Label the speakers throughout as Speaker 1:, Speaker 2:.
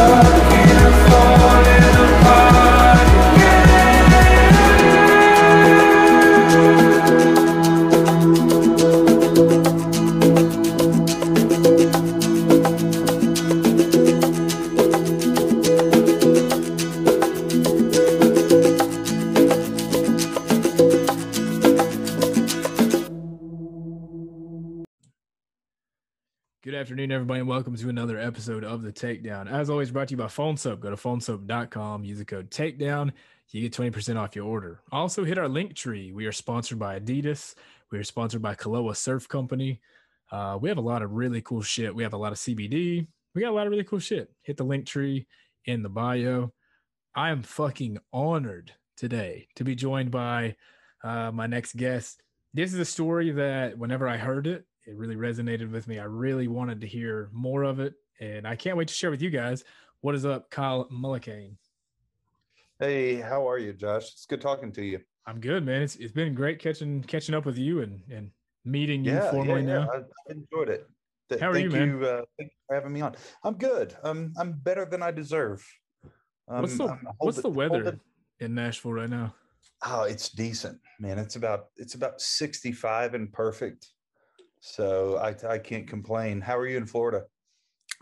Speaker 1: Good episode of The Takedown. As always, brought to you by Phone Soap. Go to phonesoap.com, use the code TAKEDOWN. You get 20% off your order. Also, hit our Linktree. We are sponsored by Adidas. We are sponsored by Kaloa Surf Company. Uh, we have a lot of really cool shit. We have a lot of CBD. We got a lot of really cool shit. Hit the Linktree in the bio. I am fucking honored today to be joined by uh, my next guest. This is a story that whenever I heard it, it really resonated with me. I really wanted to hear more of it, and I can't wait to share with you guys. What is up, Kyle Mullican?
Speaker 2: Hey, how are you, Josh? It's good talking to you.
Speaker 1: I'm good, man. It's it's been great catching catching up with you and and meeting you
Speaker 2: Yeah,
Speaker 1: formally
Speaker 2: yeah, yeah.
Speaker 1: now.
Speaker 2: I, I enjoyed it. Th-
Speaker 1: How are you,
Speaker 2: thank
Speaker 1: man?
Speaker 2: You, uh, thank you for having me on. I'm good. I'm I'm better than I deserve. Um,
Speaker 1: what's the
Speaker 2: I'm
Speaker 1: what's the
Speaker 2: holding-
Speaker 1: weather
Speaker 2: holding-
Speaker 1: in Nashville right now?
Speaker 2: Oh, it's decent, man. It's about it's about 65 and perfect. So I I can't complain. How are you in Florida?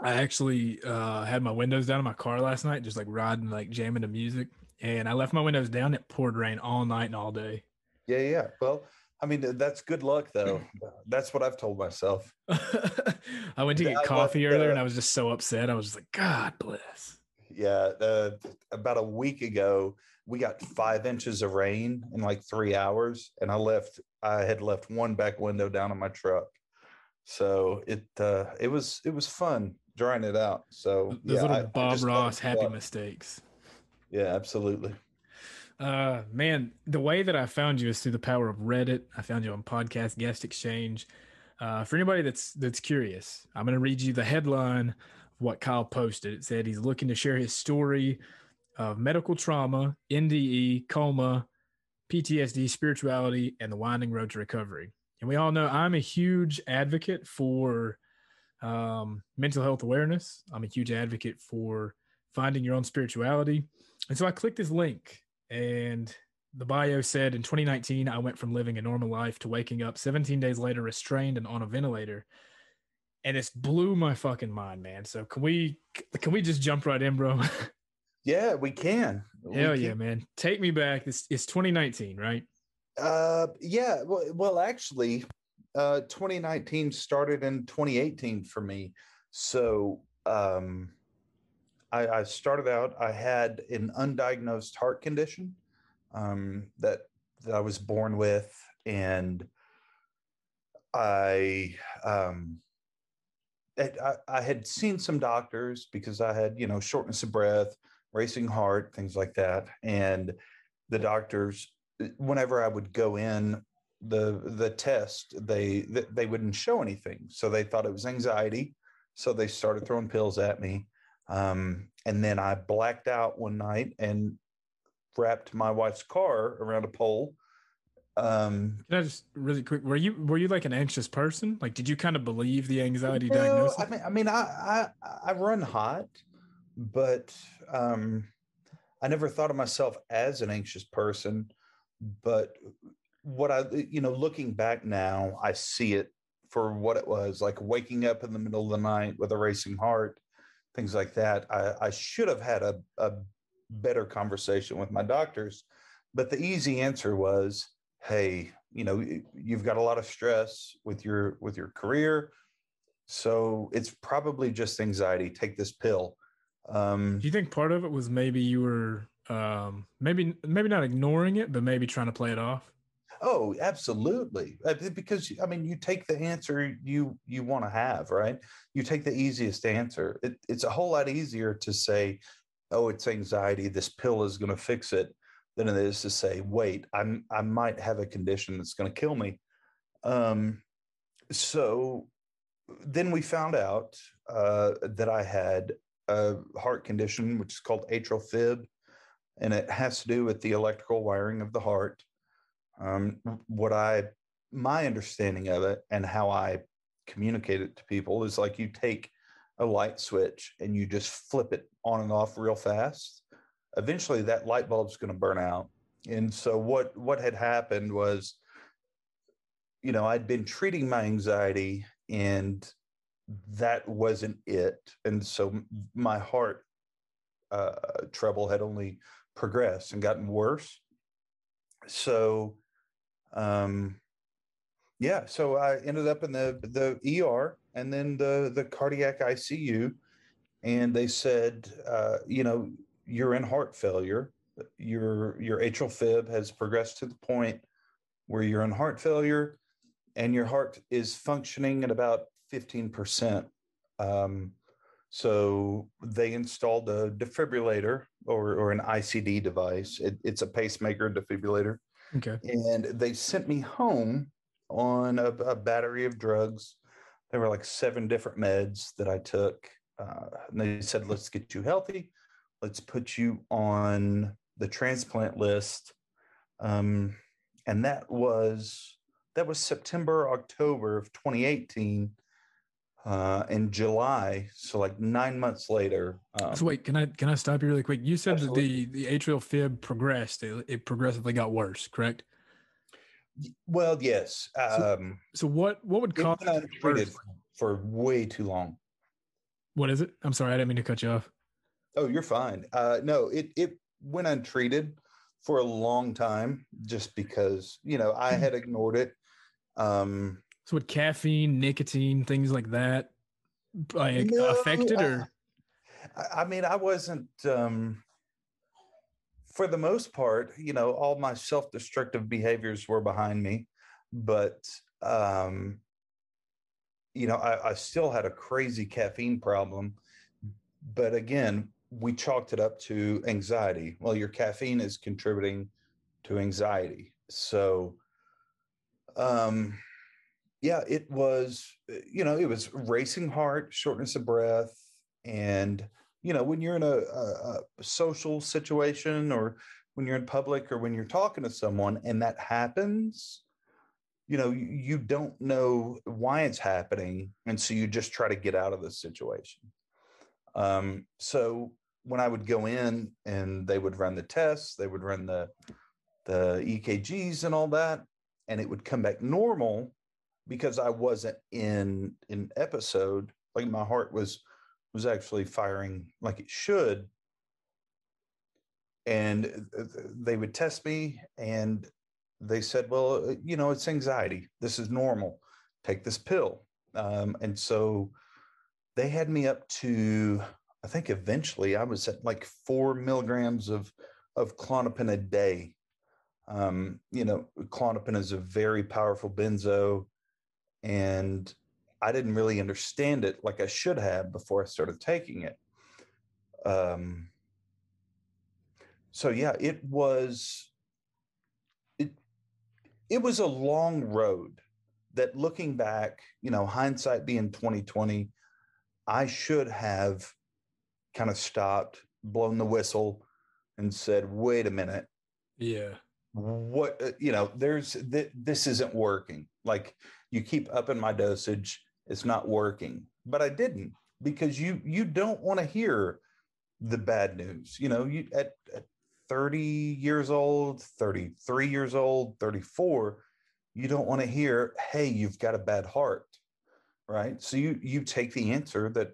Speaker 1: I actually uh, had my windows down in my car last night, just like riding, like jamming to music. And I left my windows down. It poured rain all night and all day.
Speaker 2: Yeah, yeah. Well, I mean that's good luck though. That's what I've told myself.
Speaker 1: I went to get coffee
Speaker 2: left,
Speaker 1: earlier
Speaker 2: uh,
Speaker 1: and I was just so upset. I was just like, God bless.
Speaker 2: Yeah, uh, about a week ago, we got five inches of rain in like three hours, and I left. I had left one back window down in my truck, so it uh, it was it was fun drying it out. So
Speaker 1: Those
Speaker 2: yeah,
Speaker 1: little
Speaker 2: I- I
Speaker 1: Bob
Speaker 2: just
Speaker 1: Ross happy
Speaker 2: go.
Speaker 1: mistakes.
Speaker 2: Yeah, absolutely.
Speaker 1: Uh, man, the way that I found you is through the power of Reddit. I found you on Podcast Guest Exchange. Uh, for anybody that's that's curious, I'm going to read you the headline of what Kyle posted. It said he's looking to share his story of medical trauma, NDE, coma, PTSD, spirituality, and the winding road to recovery. And we all know I'm a huge advocate for um, mental health awareness. I'm a huge advocate for finding your own spirituality. And so I clicked this link, and the bio said in 2019, I went from living a normal life to waking up 17 days later, restrained and on a ventilator. And it's blew my fucking mind, man. So can we can we just jump right in, bro?
Speaker 2: Yeah, we can. We
Speaker 1: Hell
Speaker 2: can.
Speaker 1: yeah, man. Take me back. This it's 2019, right?
Speaker 2: Uh, yeah. Well, well, actually, uh, 2019 started in 2018 for me. So, um, I, I started out. I had an undiagnosed heart condition um, that that I was born with, and I um, I, I had seen some doctors because I had you know shortness of breath, racing heart, things like that, and the doctors whenever I would go in the the test they th- they wouldn't show anything so they thought it was anxiety so they started throwing pills at me um, and then I blacked out one night and wrapped my wife's car around a pole um,
Speaker 1: Can I just really quick? Were you were you like an anxious person? Like, did you kind of believe the anxiety
Speaker 2: no,
Speaker 1: diagnosis?
Speaker 2: I mean I mean I, I I run hot but um, I never thought of myself as an anxious person but what I, you know, looking back now, I see it for what it was like waking up in the middle of the night with a racing heart, things like that. I, I should have had a, a better conversation with my doctors, but the easy answer was, hey, you know, you've got a lot of stress with your with your career, so it's probably just anxiety. Take this pill. Um,
Speaker 1: Do you think part of it was maybe you were um maybe maybe not ignoring it, but maybe trying to play it off?
Speaker 2: Oh, absolutely. Uh, Because I mean, you take the answer you you want to have, right? You take the easiest answer. It, it's a whole lot easier to say, "Oh, it's anxiety. This pill is going to fix it," than it is to say, "Wait, I'm I might have a condition that's going to kill me." Um, so then we found out uh, that I had a heart condition, which is called atrial fib, and it has to do with the electrical wiring of the heart. Um, what I, my understanding of it and how I communicate it to people is like you take a light switch and you just flip it on and off real fast, eventually that light bulb's going to burn out. And so what what had happened was, you know, I'd been treating my anxiety and that wasn't it. And so my heart uh, trouble had only progressed and gotten worse. So, um, yeah, so I ended up in the the ER and then the the cardiac ICU, and they said, uh, you know, you're in heart failure. Your your atrial fib has progressed to the point where you're in heart failure, and your heart is functioning at about fifteen percent. Um, so they installed a defibrillator or, or an ICD device. It, it's a pacemaker defibrillator.
Speaker 1: Okay.
Speaker 2: And they sent me home on a, a, battery of drugs. There were like seven different meds that I took. Uh, and they said, let's get you healthy. Let's put you on the transplant list. Um, and that was that was September, October of 2018 uh, in July. So like nine months later.
Speaker 1: Um, so wait, can I can I stop you really quick? You said absolutely. that the the atrial fib progressed. It, it, progressively got worse, correct?
Speaker 2: Well, yes.
Speaker 1: Um, so, so what what would cause it
Speaker 2: for way too long?
Speaker 1: What is it? I'm sorry, I didn't mean to cut you off.
Speaker 2: Oh, you're fine. Uh, no, it it went untreated for a long time just because you know I had ignored it. Um,
Speaker 1: so with caffeine, nicotine, things like that, like no, affected or?
Speaker 2: I, I mean, I wasn't. um for the most part, you know, all my self-destructive behaviors were behind me, but um, you know, I, I still had a crazy caffeine problem. But again, we chalked it up to anxiety. Well, your caffeine is contributing to anxiety. So, um, yeah, it was, uh, you know, it was racing heart, shortness of breath. And, you know, when you're in a, a, a social situation or when you're in public or when you're talking to someone and that happens, you know, you, you don't know why it's happening. And so you just try to get out of the situation. Um, so when I would go in and they would run the tests, they would run the the EKGs and all that, and it would come back normal because I wasn't in an episode, like my heart was was actually firing like it should. And they would test me and they said, well, uh, you know, it's anxiety. This is normal. Take this pill. Um, and so they had me up to, I think eventually I was at like four milligrams of, of Klonopin a day. Um, you know, Klonopin is a very powerful benzo and I didn't really understand it like I should have before I started taking it. Um, so yeah, it was it it was a long road that looking back, you know, hindsight being 2020, I should have kind of stopped, blown the whistle and said, "Wait a minute."
Speaker 1: Yeah.
Speaker 2: What uh, you know, there's th- this isn't working. Like you keep upping my dosage it's not working. But i didn't because you you don't want to hear the bad news you know you at, at 30 years old 33 years old 34 you don't want to hear hey you've got a bad heart right? So you you take the answer that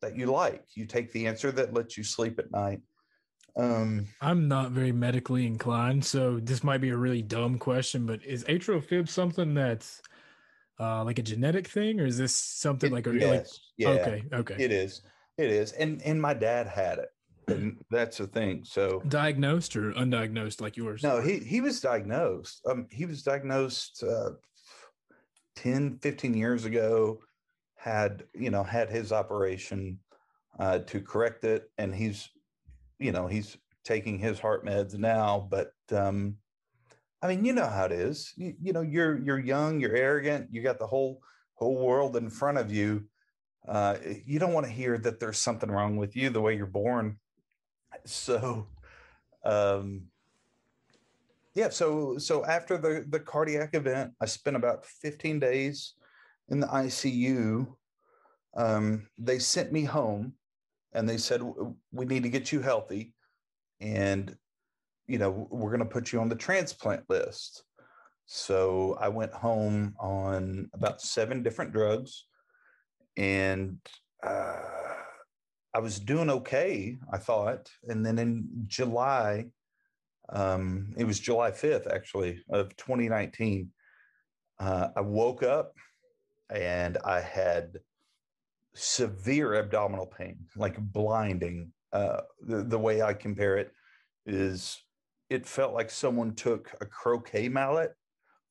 Speaker 2: that you like. You take the answer that lets you sleep at night.
Speaker 1: Um i'm not very medically inclined so this might be a really dumb question but is atrial fib something that's uh, like a genetic thing, or is this something
Speaker 2: it,
Speaker 1: like a
Speaker 2: yes,
Speaker 1: like?
Speaker 2: Yeah,
Speaker 1: okay, okay.
Speaker 2: It is. It is, and and my dad had it, and that's the thing. So
Speaker 1: diagnosed or undiagnosed, like yours?
Speaker 2: No, he he was diagnosed. Um, he was diagnosed uh, 10, 15 years ago. Had you know had his operation uh, to correct it, and he's you know he's taking his heart meds now, but um, I mean, you know how it is. You, you, know, you're you're young, you're arrogant, you got the whole whole world in front of you. Uh, you don't want to hear that there's something wrong with you the way you're born. So, um, yeah. So so after the the cardiac event, I spent about 15 days in the ICU. um, they sent me home and they said we need to get you healthy and you know we're going to put you on the transplant list so i went home on about seven different drugs and uh, i was doing okay i thought and then in july um, it was july 5th actually of 2019 uh, i woke up and i had severe abdominal pain, like blinding. Uh, the, the way I compare it is it felt like someone took a croquet mallet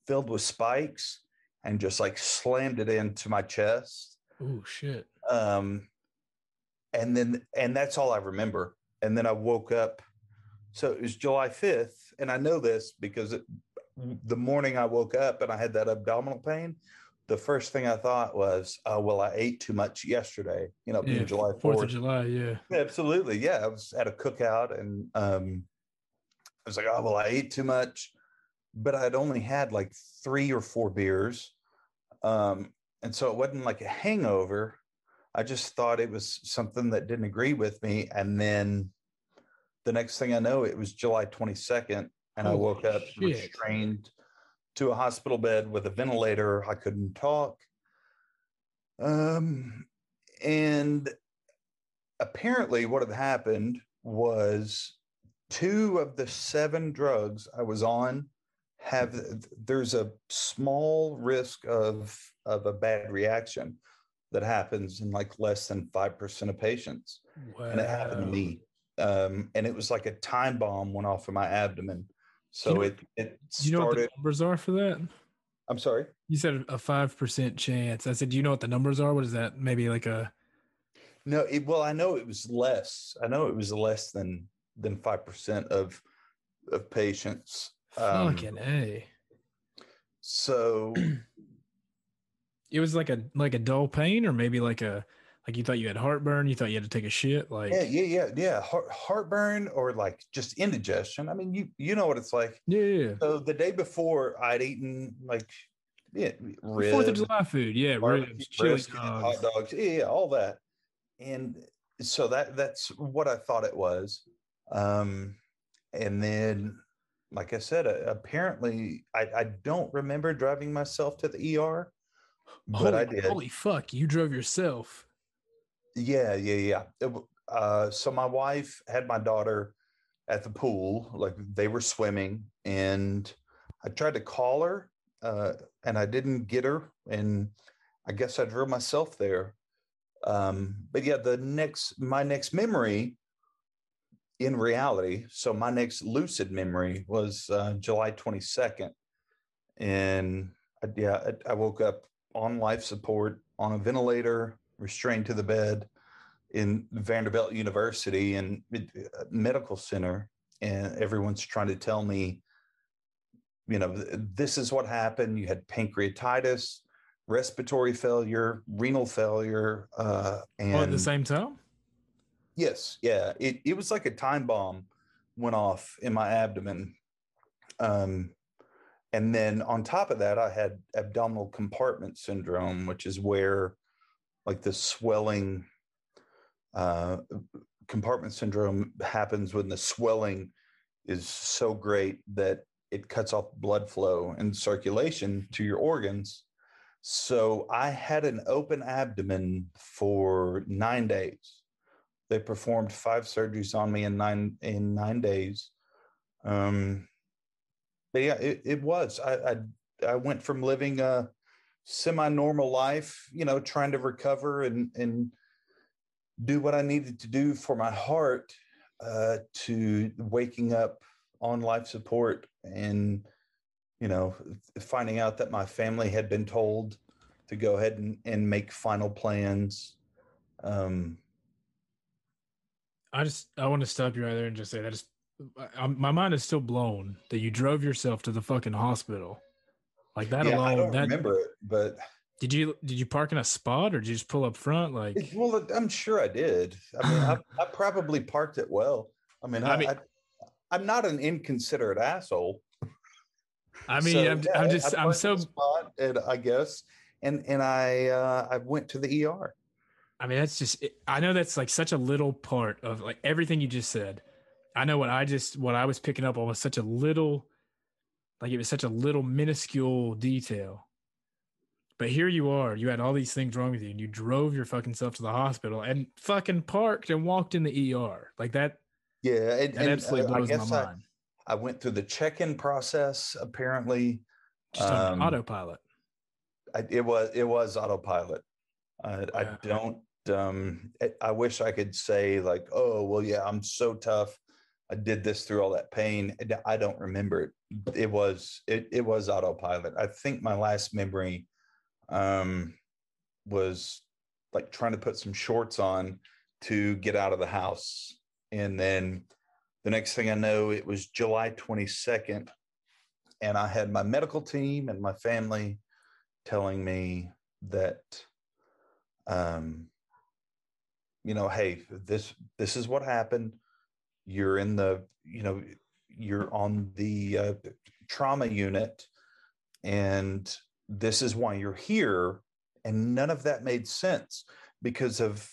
Speaker 2: filled with spikes and just like slammed it into my chest.
Speaker 1: Oh shit.
Speaker 2: Um and then and that's all I remember. And then I woke up. So it was July 5th. And I know this because it, the morning I woke up and I had that abdominal pain the first thing I thought was, oh, well, I ate too much yesterday, you know,
Speaker 1: yeah,
Speaker 2: July
Speaker 1: 4th. 4th of July, yeah.
Speaker 2: Absolutely. Yeah. I was at a cookout and um, was like, oh, well, I ate too much, but I'd only had like three or four beers. Um, and so it wasn't like a hangover. I just thought it was something that didn't agree with me. And then the next thing I know, it was July 22nd and I woke up shit. restrained to a hospital bed with a ventilator. I couldn't talk. Um, and apparently, what had happened was two of the seven drugs I was on have there's a small risk of of a bad reaction that happens in like less than 5% of patients wow. and it happened to me um, and it was like a time bomb went off in my abdomen so you know, it it
Speaker 1: started. You know what the numbers are for that?
Speaker 2: I'm sorry.
Speaker 1: You said a five percent chance. I said, do you know what the numbers are? What is that? Maybe like a.
Speaker 2: No, it, well, I know it was less. I know it was less than than five percent of of patients.
Speaker 1: Um, Fucking a.
Speaker 2: So.
Speaker 1: it was like a like a dull pain, or maybe like a like you thought you had heartburn, you thought you had to take a shit. Like
Speaker 2: yeah, yeah, yeah, yeah. Heart, heartburn or like just indigestion. I mean, you you know what it's like.
Speaker 1: Yeah. yeah.
Speaker 2: So the day before, I'd eaten like yeah,
Speaker 1: ribs, Fourth of July food. Yeah, ribs, chili
Speaker 2: hot dogs. Yeah, yeah, all that. And so that that's what I thought it was. Um, and then, like I said, uh, apparently, I, I don't remember driving myself to the ER, but
Speaker 1: holy,
Speaker 2: I did.
Speaker 1: Holy fuck! You drove yourself.
Speaker 2: Yeah, yeah, yeah. It, uh, so my wife had my daughter at the pool, like they were swimming, and I tried to call her, uh, and I didn't get her, and I guess I drove myself there. Um, but yeah, the next my next memory in reality, so my next lucid memory was uh, July 22nd, and I, yeah, I, I woke up on life support on a ventilator restrained to the bed in Vanderbilt University and uh, medical center, and everyone's trying to tell me, you know, this is what happened. You had pancreatitis, respiratory failure, renal failure, uh, and
Speaker 1: oh, at the same time.
Speaker 2: Yes, yeah, it it was like a time bomb went off in my abdomen. Um, and then on top of that, I had abdominal compartment syndrome, which is where like the swelling uh, compartment syndrome happens when the swelling is so great that it cuts off blood flow and circulation to your organs. So I had an open abdomen for nine days. They performed five surgeries on me in nine in nine days. Um, but yeah, it, it was. I, I I went from living a semi-normal life, you know, trying to recover and and do what I needed to do for my heart uh, to waking up on life support and you know finding out that my family had been told to go ahead and, and make final plans um
Speaker 1: i just i want to stop you right there and just say that just I, my mind is still blown that you drove yourself to the fucking hospital like that
Speaker 2: yeah,
Speaker 1: alone.
Speaker 2: I don't
Speaker 1: that,
Speaker 2: remember it, but
Speaker 1: did you did you park in a spot or did you just pull up front? Like,
Speaker 2: well, I'm sure I did. I mean, I, I probably parked it well. I mean, I, I mean, I, am not an inconsiderate asshole.
Speaker 1: I mean, so, I'm, yeah, I'm, just I'm so
Speaker 2: spot, and I guess, and and I uh, I went to the ER.
Speaker 1: I mean, that's just, I know that's like such a little part of like everything you just said. I know what I just, what I was picking up on was such a little, like it was such a little minuscule detail. But here you are, you had all these things wrong with you and you drove your fucking self to the hospital and fucking parked and walked in the ER. Like that.
Speaker 2: Yeah. And,
Speaker 1: That absolutely
Speaker 2: uh, I
Speaker 1: blows my
Speaker 2: guess I,
Speaker 1: mind.
Speaker 2: I went through the check-in process. Apparently,
Speaker 1: Just on
Speaker 2: um,
Speaker 1: autopilot.
Speaker 2: I, it was it was autopilot. I, I don't. Um, I- wish I could say like, oh well, yeah, I'm so tough. I did this through all that pain. I don't remember it. It was it it was autopilot. I think my last memory um, was like trying to put some shorts on to get out of the house, and then the next thing I know, it was July 22nd, and I had my medical team and my family telling me that um you know hey this this is what happened. You're in the you know you're on the uh, trauma unit and this is why you're here. And none of that made sense because of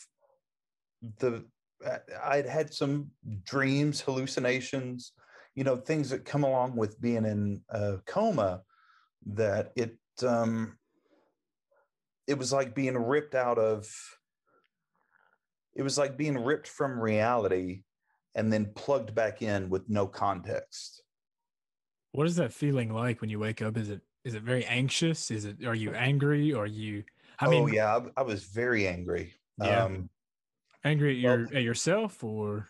Speaker 2: the i'd had some dreams hallucinations you know things that come along with being in a coma that it um it was like being ripped out of it was like being ripped from reality and then plugged back in with no context
Speaker 1: What is that feeling like when you wake up? Is it, is it very anxious? Is it, are you angry? Are you, I mean,
Speaker 2: oh yeah I, I was very angry
Speaker 1: Yeah.
Speaker 2: um
Speaker 1: angry at
Speaker 2: Well-
Speaker 1: your, at yourself or?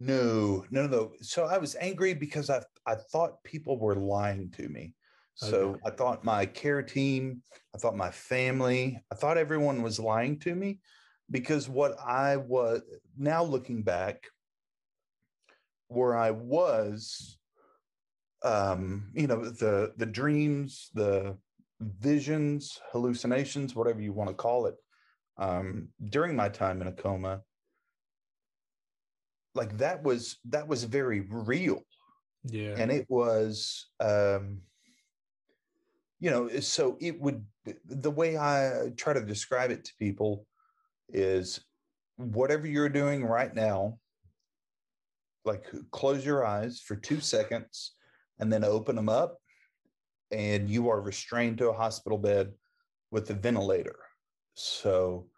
Speaker 2: no no no so i was angry because i i thought people were lying to me so
Speaker 1: Okay.
Speaker 2: i thought my care team i thought my family i thought everyone was lying to me because what i was now looking back where i was um you know the the dreams the visions hallucinations whatever you want to call it um during my time in a coma like that was that was very real
Speaker 1: Yeah.
Speaker 2: and it was um you know so it would the way i try to describe it to people is whatever you're doing right now like close your eyes for 2 seconds and then open them up and you are restrained to a hospital bed with a ventilator. So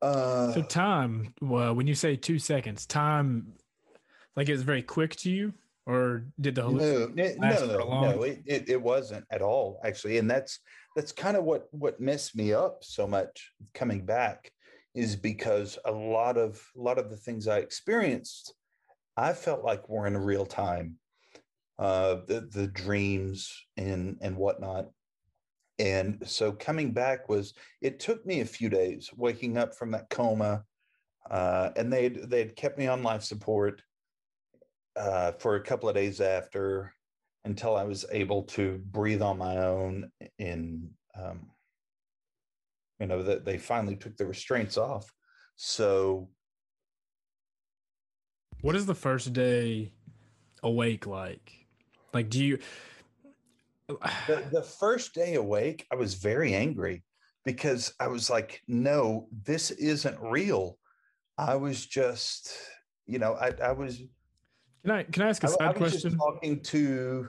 Speaker 2: uh
Speaker 1: So time, well, when you say two seconds, time, like it was very quick to you, or did the halluc-
Speaker 2: no, it-
Speaker 1: last
Speaker 2: no,
Speaker 1: for a
Speaker 2: no,
Speaker 1: long
Speaker 2: no, it, it, it wasn't at all actually, and that's that's kind of what what messed me up so much coming back is because a lot of a lot of the things I experienced, I felt like were in real time, uh, the the dreams and and whatnot, and so coming back was it took me a few days waking up from that coma, uh, and they'd they'd kept me on life support uh, for a couple of days after until I was able to breathe on my own. In um, you know that they finally took the restraints off. So
Speaker 1: what is the first day awake like? Like, do you,
Speaker 2: the, the first day awake, I was very angry because I was like, no, this isn't real. I was just, you know, I, I was
Speaker 1: can I, can I ask a
Speaker 2: I, I
Speaker 1: side
Speaker 2: was just
Speaker 1: question?
Speaker 2: talking to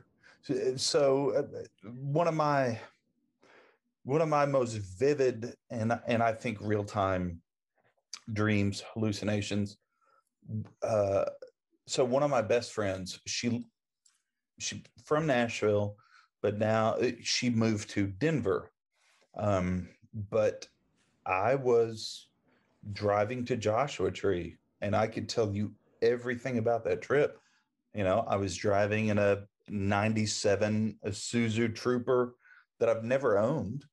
Speaker 2: so uh, one of my one of my most vivid and and I think real time dreams hallucinations. Uh, so one of my best friends, she she from Nashville, but now uh, she moved to Denver. Um, but I was driving to Joshua Tree, and I could tell you everything about that trip. You know, I was driving in a 97 Isuzu Trooper that I've never owned.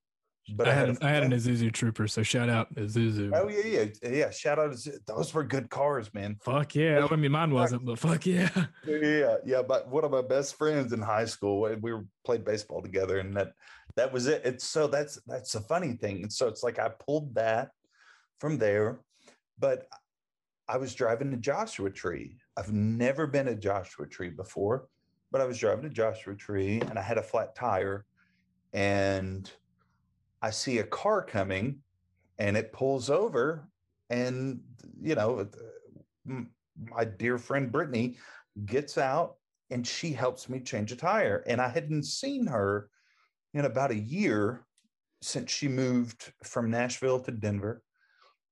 Speaker 2: But
Speaker 1: I
Speaker 2: I,
Speaker 1: had,
Speaker 2: had,
Speaker 1: an, I had an Isuzu Trooper, so shout out Isuzu.
Speaker 2: Oh yeah, yeah, yeah. Shout out! Those were good cars, man.
Speaker 1: Fuck yeah! I mean, mine wasn't, but fuck yeah.
Speaker 2: Yeah, yeah. But one of my best friends in high school, we- we were played baseball together, and that that was it. It's so that's that's a funny thing. And so it's like I pulled that from there, but I was driving to Joshua Tree. I've never been to Joshua Tree before, but I was driving to Joshua Tree, and I had a flat tire, and I see a car coming, and it pulls over and you know my dear friend brittany gets out and she helps me change a tire and i hadn't seen her in about a year since she moved from nashville to denver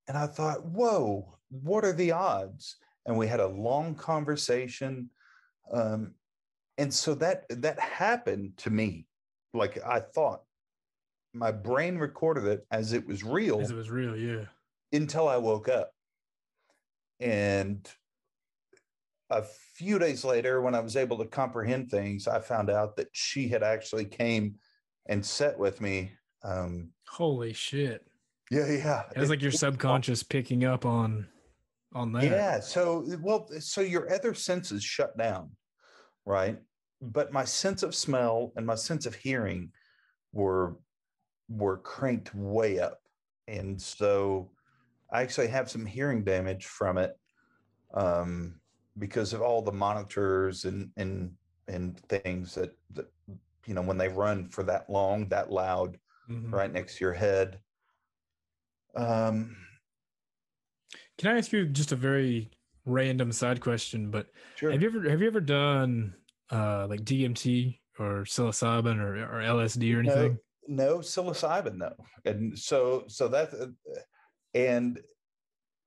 Speaker 2: and i thought whoa what are the odds? And we had a long conversation um, and so that that happened to me like i thought my brain recorded it as it was real
Speaker 1: as it was real yeah.
Speaker 2: until i woke up. And a few days later when i was able to comprehend things i found out that she had actually came and sat with me um
Speaker 1: holy shit.
Speaker 2: Yeah yeah.
Speaker 1: It was like your subconscious picking up on on that.
Speaker 2: Yeah so well so your other senses shut down right? But my sense of smell and my sense of hearing were were cranked way up. And so i actually have some hearing damage from it um, because of all the monitors and and and things that that you know when they run for that long that loud mm-hmm. right next to your head. Um
Speaker 1: can i ask you just a very random side question but sure. have you ever have you ever done uh like DMT or psilocybin or, or LSD or anything?
Speaker 2: No, no psilocybin, no. And so so that uh, and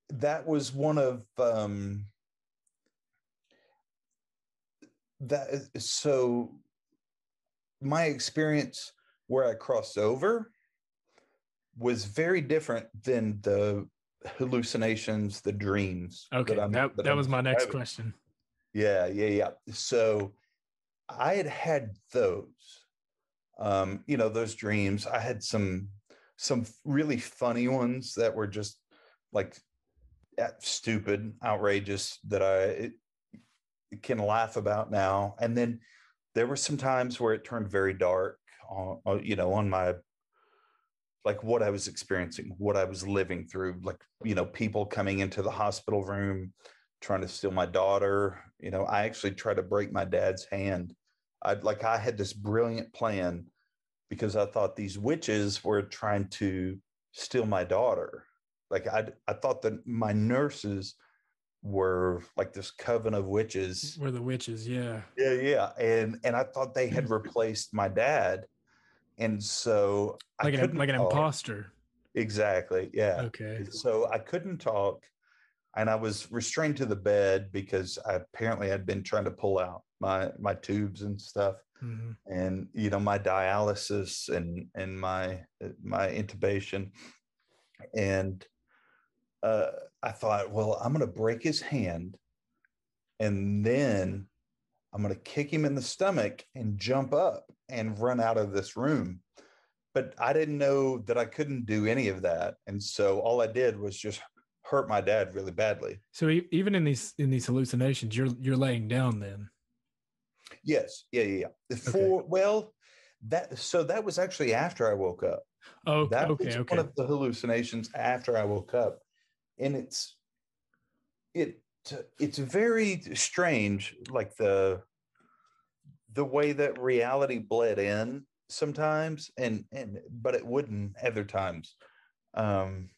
Speaker 2: that was one of um that is so my experience where I crossed over was very different than the hallucinations, the dreams.
Speaker 1: Okay, that, that, that, that was my next question.
Speaker 2: Yeah, yeah, yeah. So I had had those, um, you know, those dreams. I had some some really funny ones that were just like stupid, outrageous that I can laugh about now. And then there were some times where it turned very dark, on, you know, on my like what I was experiencing, what I was living through, like you know, people coming into the hospital room trying to steal my daughter. You know, I actually tried to break my dad's hand. I like I had this brilliant plan because I thought these witches were trying to steal my daughter. Like I I thought that my nurses were like this coven of witches.
Speaker 1: Were the witches, yeah.
Speaker 2: Yeah, yeah. And and I thought they had replaced my dad. And so
Speaker 1: like I an like an talk. imposter.
Speaker 2: Exactly. Yeah.
Speaker 1: Okay.
Speaker 2: So I couldn't talk and I was restrained to the bed because I apparently had been trying to pull out my my tubes and stuff, mm-hmm. and you know my dialysis and and my my intubation, and uh, I thought, well, I'm going to break his hand, and then I'm going to kick him in the stomach and jump up and run out of this room. But I didn't know that I couldn't do any of that, and so all I did was just hurt my dad really badly.
Speaker 1: So even in these in these hallucinations, you're you're laying down then.
Speaker 2: Yes. Yeah. Yeah. yeah. For okay. well, that so that was actually after I woke up.
Speaker 1: Oh,
Speaker 2: that
Speaker 1: okay.
Speaker 2: was
Speaker 1: okay.
Speaker 2: one of the hallucinations after I woke up, and it's it it's very strange, like the the way that reality bled in sometimes, and and but it wouldn't other times. Um,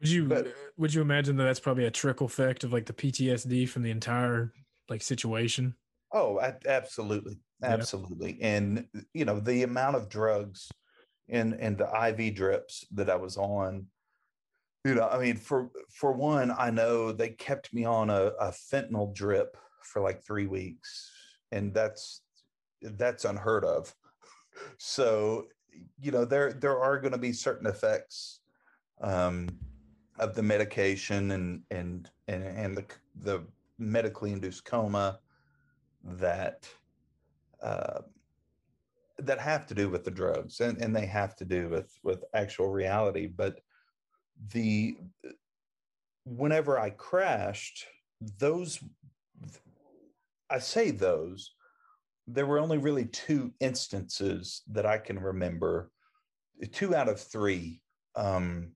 Speaker 1: would you but, would you imagine that that's probably a trickle effect of like the PTSD from the entire like situation?
Speaker 2: Oh, absolutely, absolutely, yeah. and you know the amount of drugs and and the IV drips that I was on. You know, I mean, for for one, I know they kept me on a, a fentanyl drip for like three weeks, and that's that's unheard of. So, you know, there there are going to be certain effects um, of the medication and and and and the the medically induced coma that uh, that have to do with the drugs and, and they have to do with with actual reality but the whenever i crashed those i say those there were only really two instances that i can remember two out of three um,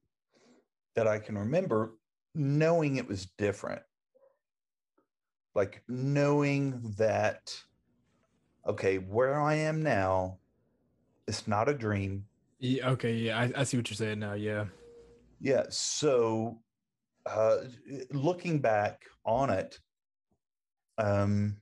Speaker 2: that I can remember knowing it was different. Like knowing that, okay, where I am now, it's not a dream.
Speaker 1: Yeah, okay, yeah, I, I see what you're saying now. Yeah.
Speaker 2: Yeah. So, uh, looking back on it, um,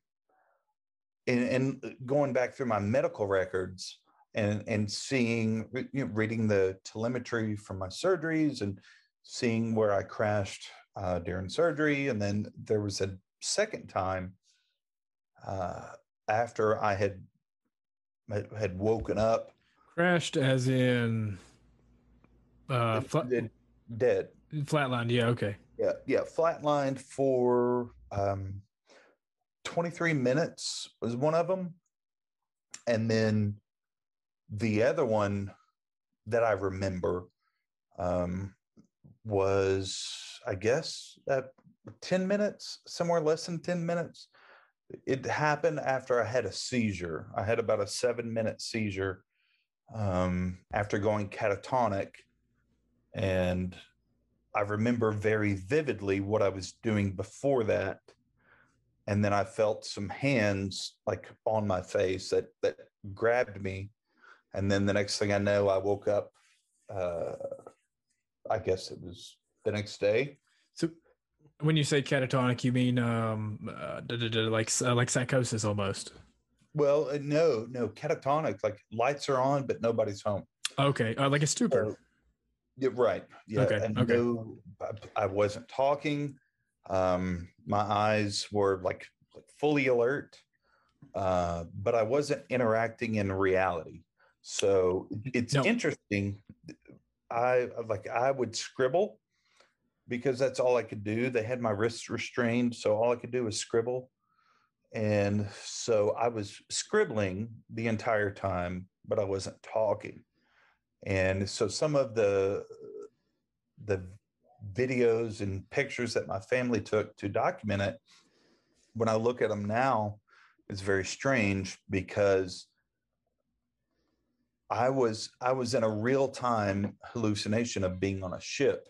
Speaker 2: and, and going back through my medical records and and seeing, you know, reading the telemetry from my surgeries and seeing where I crashed uh, during surgery, and then there was a second time uh, after I had had woken up.
Speaker 1: Crashed, as in uh, flat,
Speaker 2: dead.
Speaker 1: Flatlined. Yeah. Okay.
Speaker 2: Yeah. Yeah. Flatlined for um, 23 minutes was one of them, and then the other one that I remember um, was, I guess, at 10 minutes, somewhere less than 10 minutes it happened after I had a seizure. I had about a seven minute seizure um, after going catatonic. And I remember very vividly what I was doing before that. And then I felt some hands like on my face that, that grabbed me. And then the next thing I know, I woke up. Uh, I guess it was the next day.
Speaker 1: So when you say catatonic, you mean um, uh, like uh, like psychosis almost.
Speaker 2: Well, uh, no, no, catatonic. Like lights are on, but nobody's home.
Speaker 1: Okay, uh, like a stupor.
Speaker 2: yeah, right. Yeah.
Speaker 1: Okay.
Speaker 2: And
Speaker 1: okay.
Speaker 2: No, I, I wasn't talking. Um, my eyes were like, like fully alert, uh, but I wasn't interacting in reality. So it's no. interesting. I like I would scribble because that's all I could do. They had my wrists restrained, so all I could do was scribble. And so I was scribbling the entire time, but I wasn't talking. And so some of the the videos and pictures that my family took to document it, when I look at them now, it's very strange because I was I was in a real time hallucination of being on a ship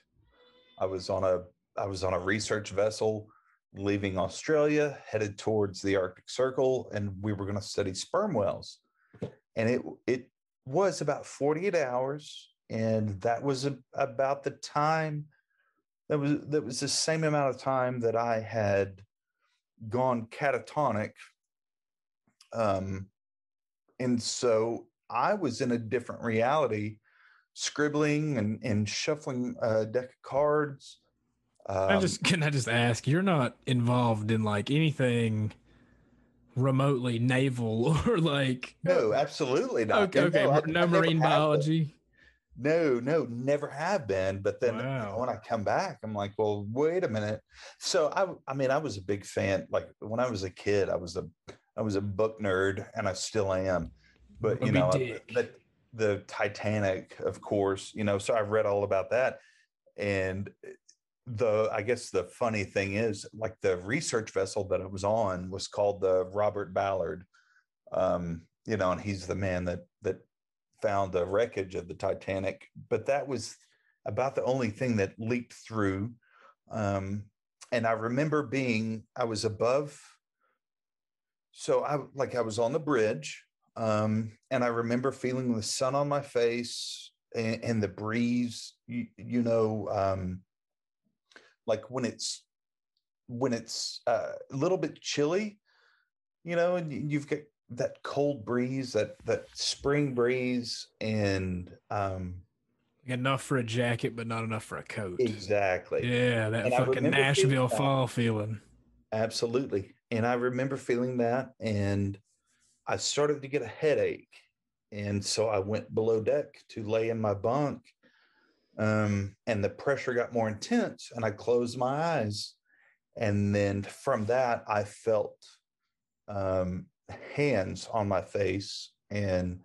Speaker 2: I was on a I was on a research vessel leaving Australia, headed towards the Arctic Circle, and we were going to study sperm whales. And it it was about 48 hours, and that was a, about the time that was that was the same amount of time that I had gone catatonic. Um, and so I was in a different reality scribbling and, and shuffling a deck of cards.
Speaker 1: Um, I just can I just ask, you're not involved in like anything remotely naval or like
Speaker 2: no, absolutely not.
Speaker 1: Okay, okay. no, no marine biology.
Speaker 2: No, no, never have been. But then wow. when I come back, I'm like, well, wait a minute. So I, I mean, I was a big fan. Like when I was a kid, I was a, I was a book nerd, and I still am. But you know, the the Titanic, of course, you know, so I've read all about that. And the, I guess the funny thing is, like the research vessel that I was on was called the Robert Ballard, um, you know, and he's the man that, that found the wreckage of the Titanic. But that was about the only thing that leaked through. Um, and I remember being, I was above, so I like I was on the bridge um, and I remember feeling the sun on my face and, and the breeze, you, you know, um, like when it's when it's uh, a little bit chilly, you know, and you've got that cold breeze, that that spring breeze, and um,
Speaker 1: enough for a jacket, but not enough for a coat.
Speaker 2: Exactly.
Speaker 1: Yeah, that and fucking Nashville fall feeling.
Speaker 2: Absolutely. And I remember feeling that, and I started to get a headache. And so I went below deck to lay in my bunk. Um, and the pressure got more intense, and I closed my eyes. And then from that, I felt um, hands on my face. And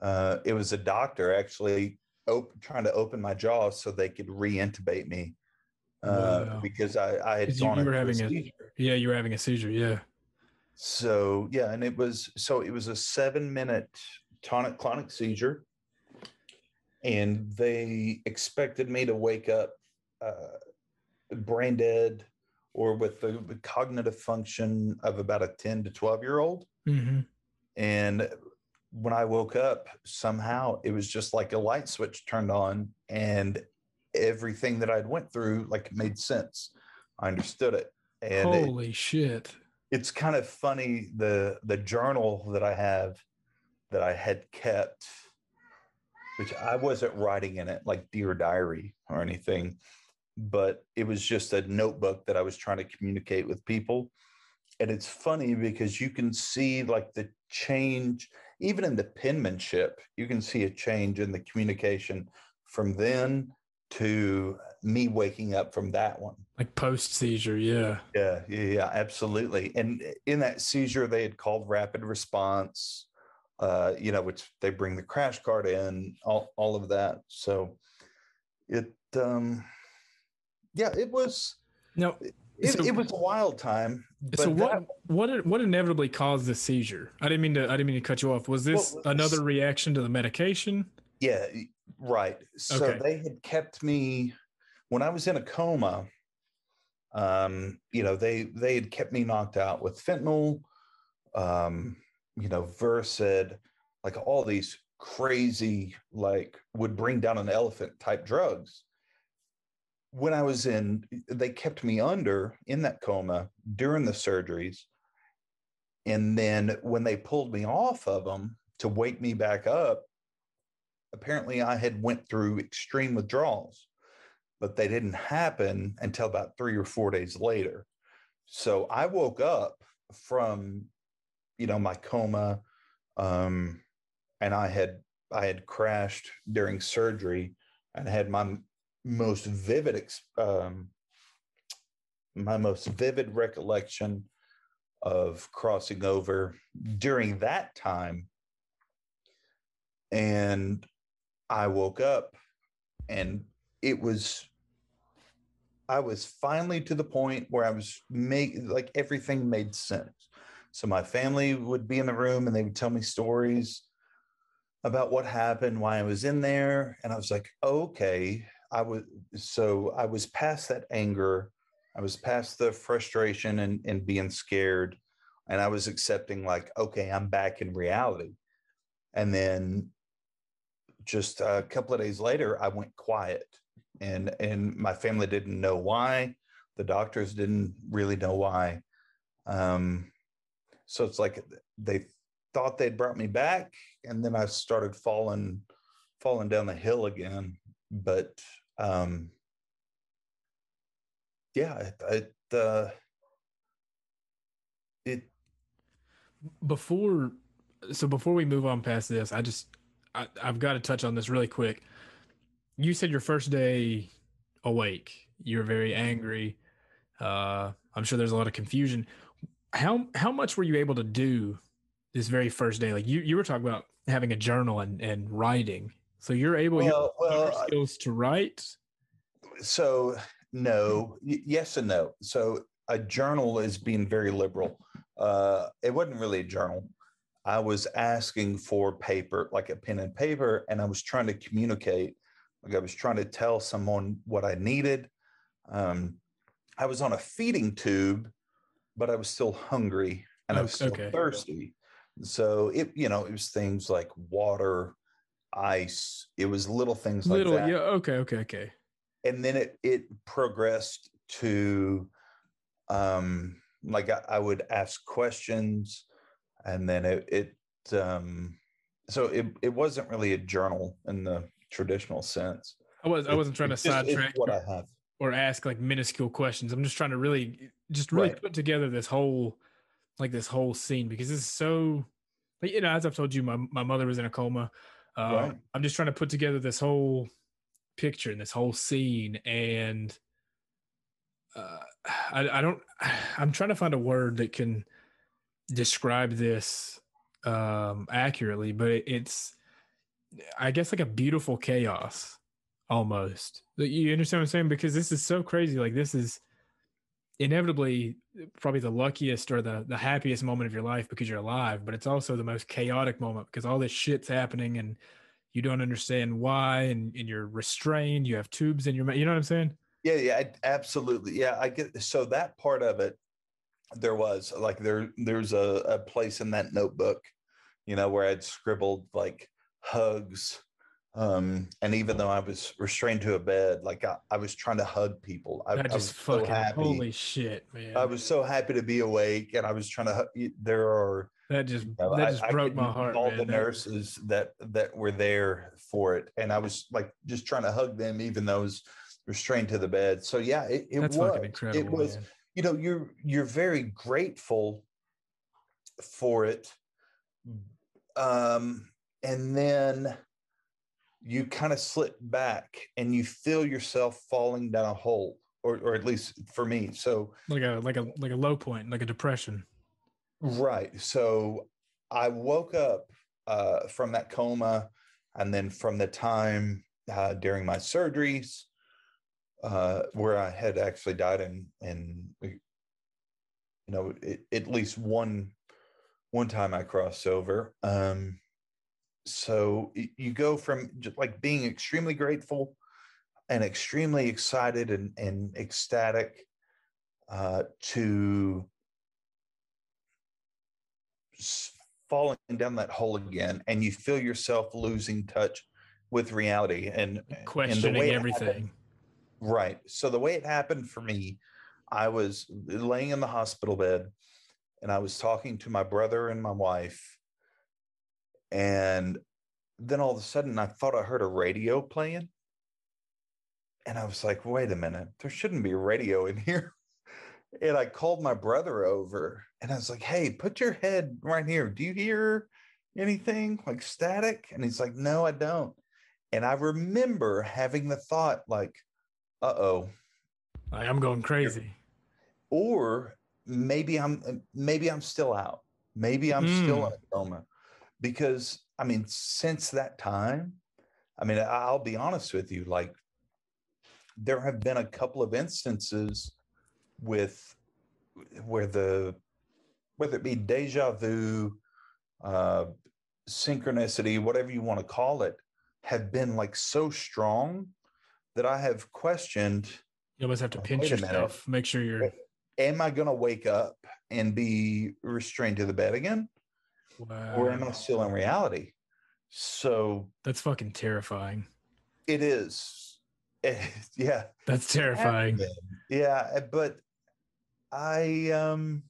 Speaker 2: uh, it was a doctor actually op- trying to open my jaw so they could re-intubate me uh, wow. because I, I had gone
Speaker 1: you were having a, a yeah you were having a seizure yeah
Speaker 2: so yeah, and it was so it was a seven minute tonic clonic seizure, and they expected me to wake up uh, brain dead or with the, the, cognitive function of about a 10 to 12 year old.
Speaker 1: Mm-hmm.
Speaker 2: And when I woke up, somehow it was just like a light switch turned on and everything that I'd went through like made sense. I understood it. And it-
Speaker 1: Holy shit.
Speaker 2: it's kind of funny the the journal that I have that I had kept, which I wasn't writing in it like dear diary or anything, but it was just a notebook that I was trying to communicate with people. And it's funny because you can see like the change, even in the penmanship, you can see a change in the communication from then to me waking up from that one.
Speaker 1: Like post seizure, yeah.
Speaker 2: Yeah, yeah, yeah, absolutely. And in that seizure, they had called rapid response, uh, you know, which they bring the crash cart in, all, all of that. So it, um, yeah, it was,
Speaker 1: No,
Speaker 2: it,
Speaker 1: So-
Speaker 2: it was a wild time. But
Speaker 1: so what
Speaker 2: that-
Speaker 1: what what inevitably caused the seizure? I didn't mean to I didn't mean to cut you off. Was this
Speaker 2: Well,
Speaker 1: another reaction to the medication?
Speaker 2: yeah, right. So
Speaker 1: Okay.
Speaker 2: they had kept me when I was in a coma. Um, you know, they they had kept me knocked out with fentanyl, um, you know, Versed, like all these crazy, like would bring down an elephant type drugs. When I was in, they kept me under in that coma during the surgeries. And then when they pulled me off of them to wake me back up, apparently I had went through extreme withdrawals, but they didn't happen until about three or four days later. So I woke up from, you know, my coma, um, and I had I had crashed during surgery and had my most vivid um, my most vivid recollection of crossing over during that time and I woke up and it was I was finally to the point where I was make like everything made sense. So my family would be in the room and they would tell me stories about what happened, why I was in there, and I was like, okay, I was so I was past that anger, I was past the frustration and, and being scared, and I was accepting like, okay, I'm back in reality. And then just a couple of days later, I went quiet, and and my family didn't know why. The doctors didn't really know why. Um, so it's like they thought they'd brought me back, and then I started falling, falling down the hill again. But um, yeah, it, it uh, it
Speaker 1: Before so before we move on past this, I just I, I've got to touch on this really quick. You said your first day awake, you were very angry. Uh, I'm sure there's a lot of confusion. How how much were you able to do this very first day? Like you you were talking about having a journal and and writing. So you're able your
Speaker 2: well, well,
Speaker 1: motor skills to write.
Speaker 2: so no y- yes and no. So a journal is being very liberal. Uh it wasn't really a journal. I was asking for paper like a pen and paper and i was trying to communicate. Like i was trying to tell someone what i needed. Um i was on a feeding tube but i was still hungry and i was still
Speaker 1: Okay.
Speaker 2: thirsty. So it you know it was things like water ice it was little things like
Speaker 1: Little
Speaker 2: that
Speaker 1: yeah okay okay okay.
Speaker 2: and then it it progressed to um like I, I would ask questions and then it it um so it, it wasn't really a journal in the traditional sense
Speaker 1: I was I wasn't trying to
Speaker 2: it's it's
Speaker 1: sidetrack
Speaker 2: what i have
Speaker 1: or ask like minuscule questions. I'm just trying to really just really
Speaker 2: Right.
Speaker 1: put together this whole like this whole scene because this is so you know as I've told you my my mother was in a coma. Uh,
Speaker 2: Right.
Speaker 1: I'm just trying to put together this whole picture and this whole scene and uh, I I don't I'm trying to find a word that can describe this um accurately but it, it's I guess like a beautiful chaos almost. You understand what I'm saying? Because this is so crazy. Like this is inevitably probably the luckiest or the the happiest moment of your life because you're alive, but it's also the most chaotic moment because all this shit's happening and you don't understand why and, and you're restrained. You have tubes in your mouth. You know what I'm saying?
Speaker 2: yeah yeah I- absolutely yeah i get so that part of it there was like there there's a, a place in that notebook you know where i'd scribbled like hugs Um, and even though I was restrained to a bed, like I, I was trying to hug people. I, I was
Speaker 1: just
Speaker 2: so happy.
Speaker 1: holy shit, man.
Speaker 2: I was so happy to be awake, and I was trying to. hug- There are
Speaker 1: that just
Speaker 2: you know,
Speaker 1: that just
Speaker 2: I
Speaker 1: broke my heart.
Speaker 2: All
Speaker 1: man.
Speaker 2: the nurses that that were there for it, and I was like just trying to hug them, even though I was restrained to the bed. So yeah, it, it
Speaker 1: that's
Speaker 2: was.
Speaker 1: fucking incredible.
Speaker 2: It was.
Speaker 1: man.
Speaker 2: You know, you're you're very grateful for it, um, and then you kind of slip back and you feel yourself falling down a hole, or or at least for me. So
Speaker 1: like a like a like a low point, like a depression.
Speaker 2: Right. So I woke up uh, from that coma, and then from the time uh, during my surgeries, uh, where I had actually died in, in you know, it, at least one one time I crossed over. Um, so you go from just like being extremely grateful and extremely excited and, and ecstatic uh, to falling down that hole again and you feel yourself losing touch with reality and and
Speaker 1: Questioning
Speaker 2: way it happened-
Speaker 1: everything.
Speaker 2: right so the way it happened for me i was laying in the hospital bed and i was talking to my brother and my wife and then all of a sudden i thought i heard a radio playing and i was like wait a minute there shouldn't be a radio in here and I called my brother over and I was like, hey, put your head right here. Do you hear anything like static? And he's like, no, I don't. And I remember having the thought, like, uh oh,
Speaker 1: Like, I'm going crazy.
Speaker 2: or maybe I'm maybe I'm still out. Maybe I'm still in a coma. Because I mean, since that time, I mean, I'll be honest with you, like there have been a couple of instances with where the whether it be deja vu, uh synchronicity, whatever you want to call it, have been like so strong that I have questioned
Speaker 1: You almost have to pinch
Speaker 2: a minute.
Speaker 1: yourself, make sure you're.
Speaker 2: am I going to wake up and be restrained to the bed again? Or am I still in reality? So
Speaker 1: that's fucking terrifying.
Speaker 2: it is. Eh, yeah.
Speaker 1: That's terrifying.
Speaker 2: Yeah. eh, But I, um,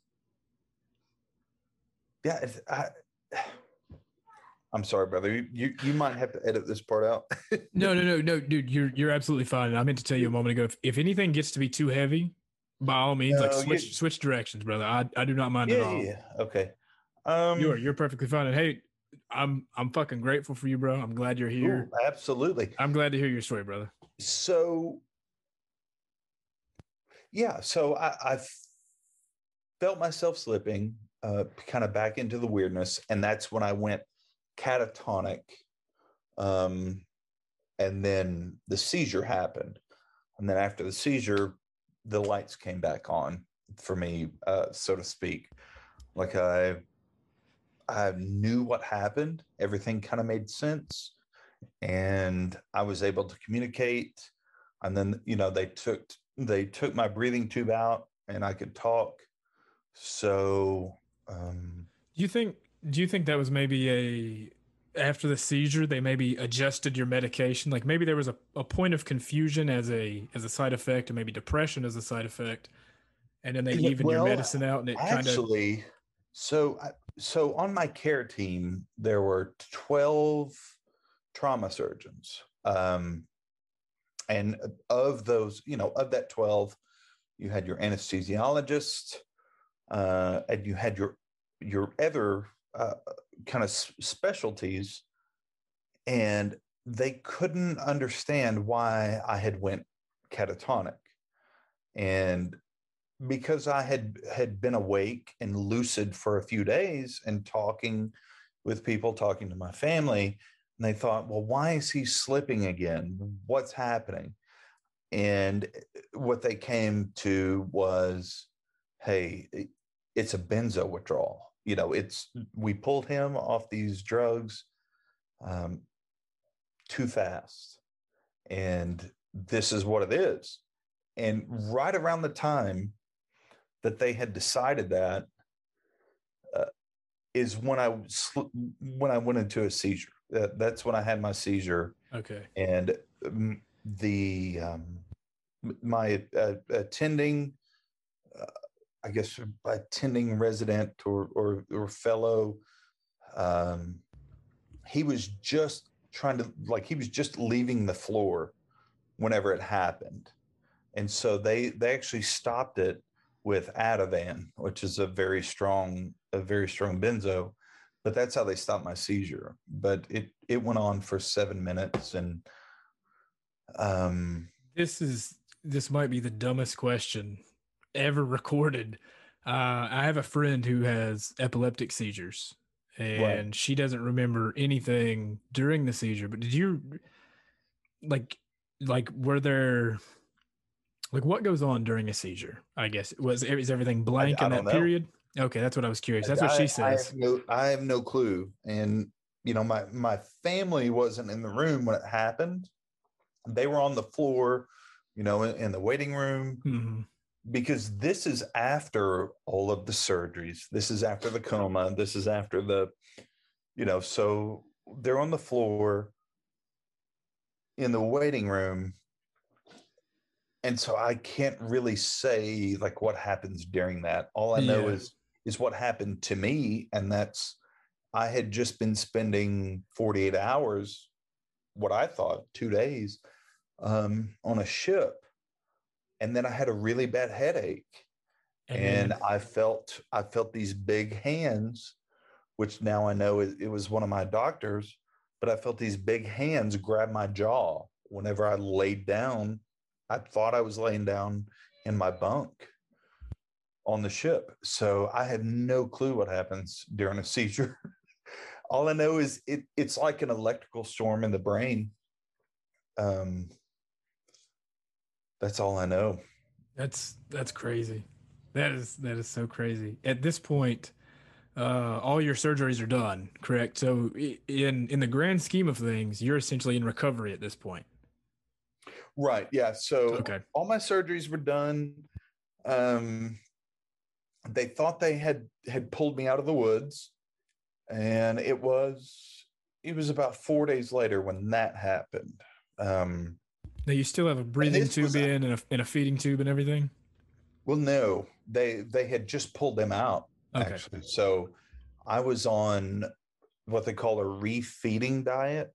Speaker 2: yeah, I, I'm sorry, brother. You, you you might have to edit this part out.
Speaker 1: No, no, no, no, dude, you're you're absolutely fine. I meant to tell you a moment ago. If, if anything gets to be too heavy, by all means, like
Speaker 2: No, you-
Speaker 1: switch switch directions, brother. I, I do not mind
Speaker 2: yeah,
Speaker 1: at all.
Speaker 2: yeah. Okay. Um,
Speaker 1: You are you're perfectly fine. And hey, I'm I'm fucking grateful for you, bro. I'm glad you're here.
Speaker 2: ooh, absolutely.
Speaker 1: I'm glad to hear your story, brother.
Speaker 2: so yeah so i i felt myself slipping uh kind of back into the weirdness and that's when i went catatonic um and then the seizure happened and then after the seizure the lights came back on for me uh so to speak like i i knew what happened everything kind of made sense and i was able to communicate and then you know they took they took my breathing tube out and i could talk so um
Speaker 1: Do you think do you think that was maybe a after the seizure they maybe adjusted your medication? Like maybe there was a, a point of confusion as a as a side effect and maybe depression as a side effect. And then they
Speaker 2: even
Speaker 1: evened your medicine out and it kind of
Speaker 2: actually so I- so on my care team there were 12 trauma surgeons um and of those you know of that 12 you had your anesthesiologist uh and you had your your other uh, kind of specialties and they couldn't understand why i had went catatonic. And because I had had been awake and lucid for a few days and talking with people, talking to my family, and they thought, well, why is he slipping again? What's happening? And eh, what they came to was, hey, it's a benzo withdrawal. You know, it's we pulled him off these drugs um, too fast, and this is what it is. And right around the time that they had decided that uh, is when I sl- when I went into a seizure. That, that's when I had my seizure.
Speaker 1: Okay.
Speaker 2: And um, the um, my uh, attending, uh, I guess, attending resident or or, or fellow, um, he was just trying to like he was just leaving the floor whenever it happened, and so they they actually stopped it with Ativan, which is a very strong a very strong benzo, but that's how they stopped my seizure. But it it went on for seven minutes, and um,
Speaker 1: this is this might be the dumbest question ever recorded. Uh, I have a friend who has epileptic seizures, and right. she doesn't remember anything during the seizure. But did you like like were there like what goes on during a seizure? I guess was is everything blank I, in I that period? Okay, that's what I was curious. That's what she says.
Speaker 2: I have, no, I have no clue, and you know my my family wasn't in the room when it happened. They were on the floor, you know, in, in the waiting room. Mm-hmm because this is after all of the surgeries. This is after the coma. This is after the, you know, so they're on the floor in the waiting room. And so I can't really say like what happens during that. All I know yeah. is is what happened to me. And that's I had just been spending 48 hours, what I thought, two days, um, on a ship and then I had a really bad headache. And, and I felt I felt these big hands, which now I know it, it was one of my doctors, but I felt these big hands grab my jaw whenever I laid down. I thought I was laying down in my bunk on the ship. So I had no clue what happens during a seizure. All I know is it, it's like an electrical storm in the brain. Um, that's all I know.
Speaker 1: That's that's crazy. That is that is so crazy. At this point, uh, all your surgeries are done, correct? So in in the grand scheme of things, you're essentially in recovery at this point.
Speaker 2: Right. Yeah. So okay. all my surgeries were done. Um, they thought they had had pulled me out of the woods, and it was it was about four days later when that happened. Um,
Speaker 1: now you still have a breathing tube in and a, and a feeding tube and everything.
Speaker 2: Well, no, they they had just pulled them out okay. actually. So I was on what they call a refeeding diet.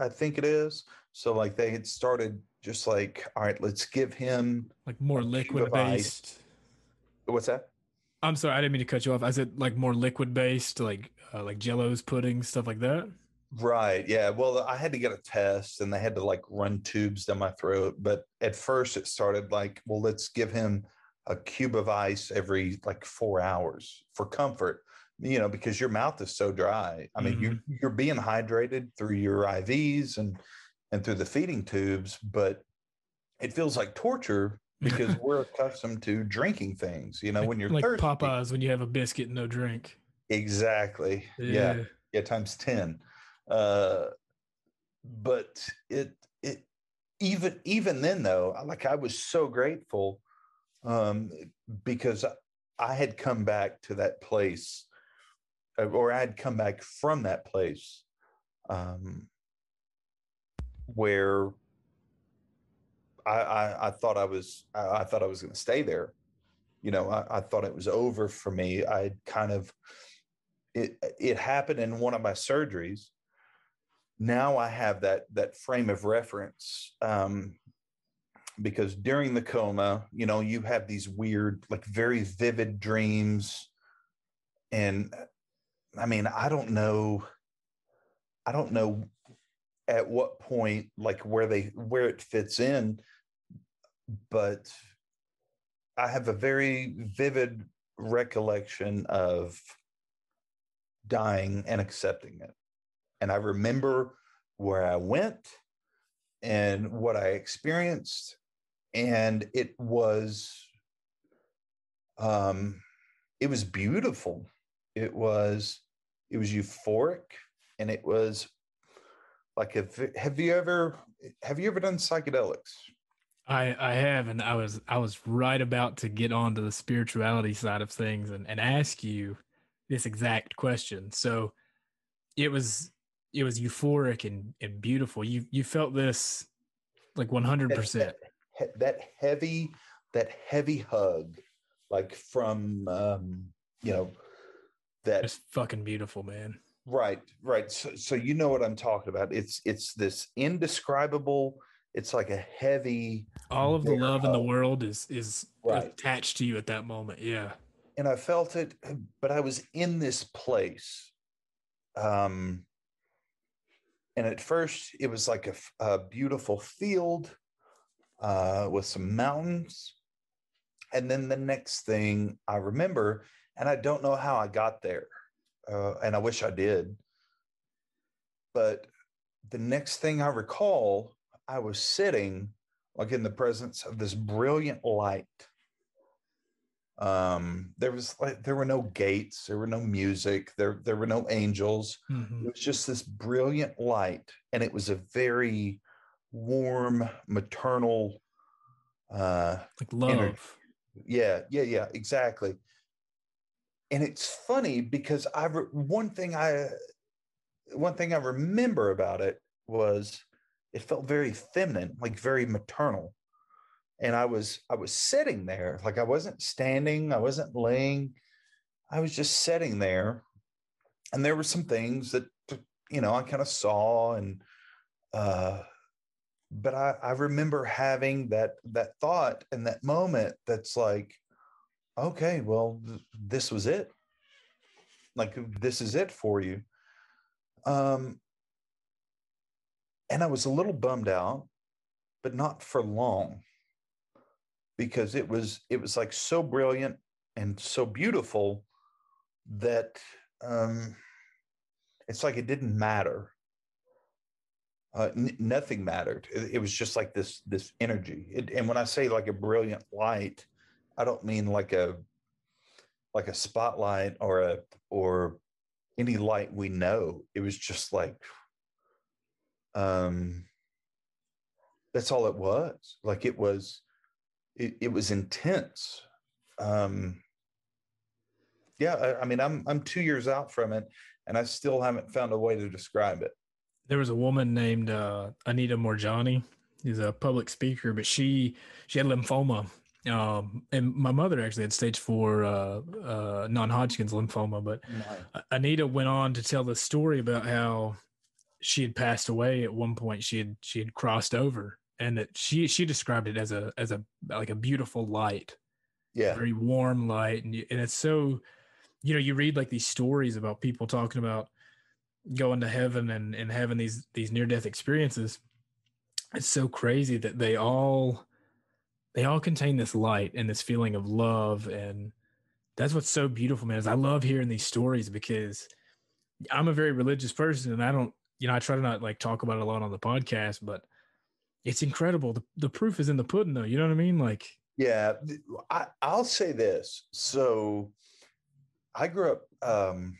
Speaker 2: I think it is. So like they had started just like, all right, let's give him
Speaker 1: like more liquid based.
Speaker 2: What's that?
Speaker 1: I'm sorry, I didn't mean to cut you off. I said like more liquid based, like uh, like Jellos, pudding, stuff like that.
Speaker 2: Right. Yeah. Well, I had to get a test and they had to like run tubes down my throat. But at first it started like, well, let's give him a cube of ice every like four hours for comfort, you know, because your mouth is so dry. I mean, mm-hmm. you you're being hydrated through your IVs and and through the feeding tubes, but it feels like torture because we're accustomed to drinking things, you know,
Speaker 1: like,
Speaker 2: when you're
Speaker 1: like
Speaker 2: thirsty.
Speaker 1: Popeyes when you have a biscuit and no drink.
Speaker 2: Exactly. Yeah. Yeah, yeah times 10 uh, but it it even even then though, like I was so grateful um, because I had come back to that place, uh, or I had come back from that place um, where I, I, I thought I was I, I thought I was going to stay there. You know, I, I thought it was over for me. I kind of it it happened in one of my surgeries now I have that that frame of reference um, because during the coma, you know, you have these weird, like very vivid dreams, and I mean, I don't know, I don't know at what point, like where they where it fits in, but I have a very vivid recollection of dying and accepting it and I remember where I went and what I experienced. And it was, um, it was beautiful. It was, it was euphoric, and it was like, if, have you ever, have you ever done psychedelics?
Speaker 1: I, I have, and I was I was right about to get on to the spirituality side of things and, and ask you this exact question. So it was it was euphoric and and beautiful. You you felt this like one hundred percent.
Speaker 2: That heavy that heavy hug, like from um, you know that
Speaker 1: it's fucking beautiful, man.
Speaker 2: Right, right. So, so you know what I'm talking about. It's it's this indescribable. It's like a heavy.
Speaker 1: All of the love in the world is is right. attached to you at that moment. Yeah.
Speaker 2: And I felt it, but I was in this place. Um. And at first, it was like a, a beautiful field uh, with some mountains. And then the next thing I remember, and I don't know how I got there uh, and I wish I did. But the next thing I recall, I was sitting like in the presence of this brilliant light. Um, there was like there were no gates, there were no music, there there were no angels. Mm-hmm. It was just this brilliant light, and it was a very warm, maternal, uh,
Speaker 1: like love. Energy.
Speaker 2: Yeah, yeah, yeah, exactly and it's funny because I one thing I one thing I remember about it was it felt very feminine, like very maternal. And I was I was sitting there, like I wasn't standing, I wasn't laying, I was just sitting there. And there were some things that you know I kind of saw and uh but I, I remember having that that thought and that moment that's like okay, well, th- this was it. Like, this is it for you. Um, and I was a little bummed out, but not for long because it was it was like so brilliant and so beautiful that um, it's like it didn't matter. Uh, n- nothing mattered. It, it, was just like this this energy. It, and when I say like a brilliant light, I don't mean like a like a spotlight or a or any light we know. It was just like um that's all it was. Like it was it, it was intense. Um yeah, I, I mean I'm I'm two years out from it and I still haven't found a way to describe it.
Speaker 1: There was a woman named uh, Anita Moorjani. She's a public speaker, but she she had lymphoma um, and my mother actually had stage four uh, uh, non-Hodgkin's lymphoma, but. Anita went on to tell the story about how she had passed away at one point. She had she had crossed over, and that she she described it as a as a like a beautiful light,
Speaker 2: yeah,
Speaker 1: very warm light, and you, and it's so, you know, you read like these stories about people talking about going to heaven and and having these these near death experiences. It's so crazy that they all they all contain this light and this feeling of love and that's what's so beautiful man is i love hearing these stories because i'm a very religious person and i don't you know i try to not like talk about it a lot on the podcast but it's incredible. The, the proof is in the pudding though you know what i mean? Like
Speaker 2: yeah I, i'll say this. So i grew up um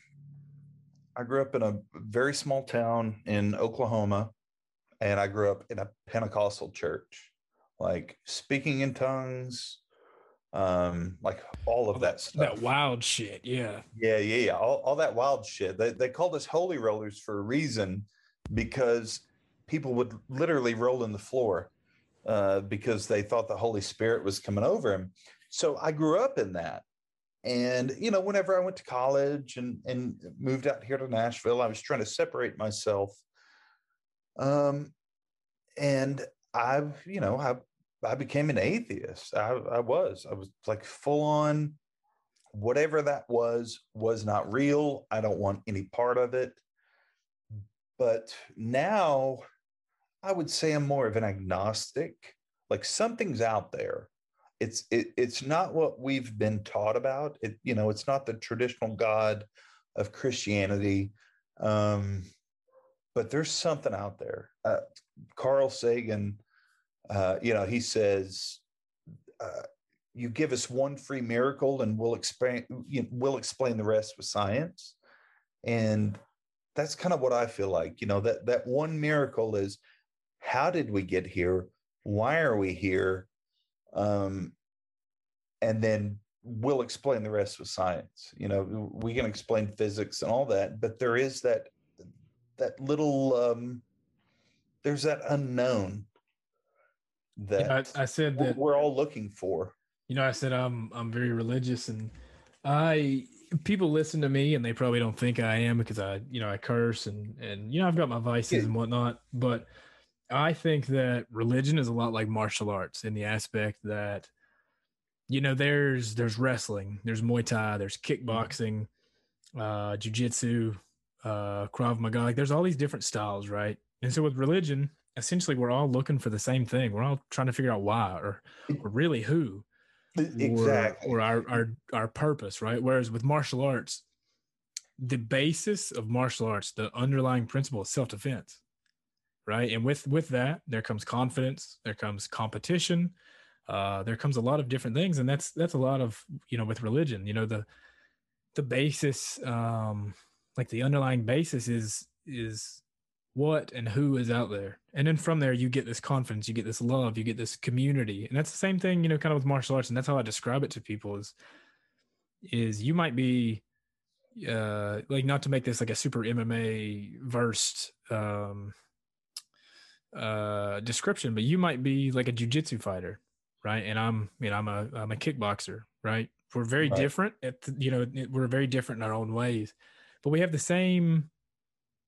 Speaker 2: i grew up in a very small town in oklahoma and i grew up in a pentecostal church like speaking in tongues, um, like all of that stuff.
Speaker 1: That wild shit, yeah.
Speaker 2: Yeah, yeah, yeah. All, all that wild shit. They they called us holy rollers for a reason because people would literally roll in the floor uh, because they thought the Holy Spirit was coming over him. So I grew up in that. And you know, whenever I went to college and and moved out here to Nashville, I was trying to separate myself. Um, and I've, you know, I I became an atheist. I, I was. I was like full on. Whatever that was was not real. I don't want any part of it. But now, I would say I'm more of an agnostic. Like something's out there. It's it, it's not what we've been taught about. It you know it's not the traditional God of Christianity. Um, but there's something out there. Uh, Carl Sagan uh, you know, he says, uh, "You give us one free miracle, and we'll explain. You know, we'll explain the rest with science." And that's kind of what I feel like. You know, that that one miracle is, how did we get here? Why are we here? Um, and then we'll explain the rest with science. You know, we can explain physics and all that, but there is that that little um there's that unknown that
Speaker 1: Yeah, I, I said that
Speaker 2: we're all looking for.
Speaker 1: you know i said i'm i'm very religious and i people listen to me and they probably don't think i am because i you know i curse and and you know i've got my vices
Speaker 2: Yeah.
Speaker 1: and whatnot but i think that religion is a lot like martial arts in the aspect that you know there's there's wrestling there's muay thai there's kickboxing uh jiu-jitsu uh krav maga like there's all these different styles right and so with religion essentially we're all looking for the same thing. We're all trying to figure out why or or really who or-
Speaker 2: Exactly.
Speaker 1: or, our, our our purpose right? Whereas with martial arts the basis of martial arts the underlying principle is self-defense right? And with with that there comes confidence there comes competition uh there comes a lot of different things. And that's that's a lot of you know with religion you know the the basis um like the underlying basis is is what and who is out there. And then from there you get this confidence you get this love you get this community. And that's the same thing you know kind of with martial arts and that's how i describe it to people is is you might be uh like not to make this like a super mma versed um uh description but you might be like a jiu-jitsu fighter right? And i'm you know i'm a i'm a kickboxer right? We're very
Speaker 2: Right.
Speaker 1: different at the, you know we're very different in our own ways but we have the same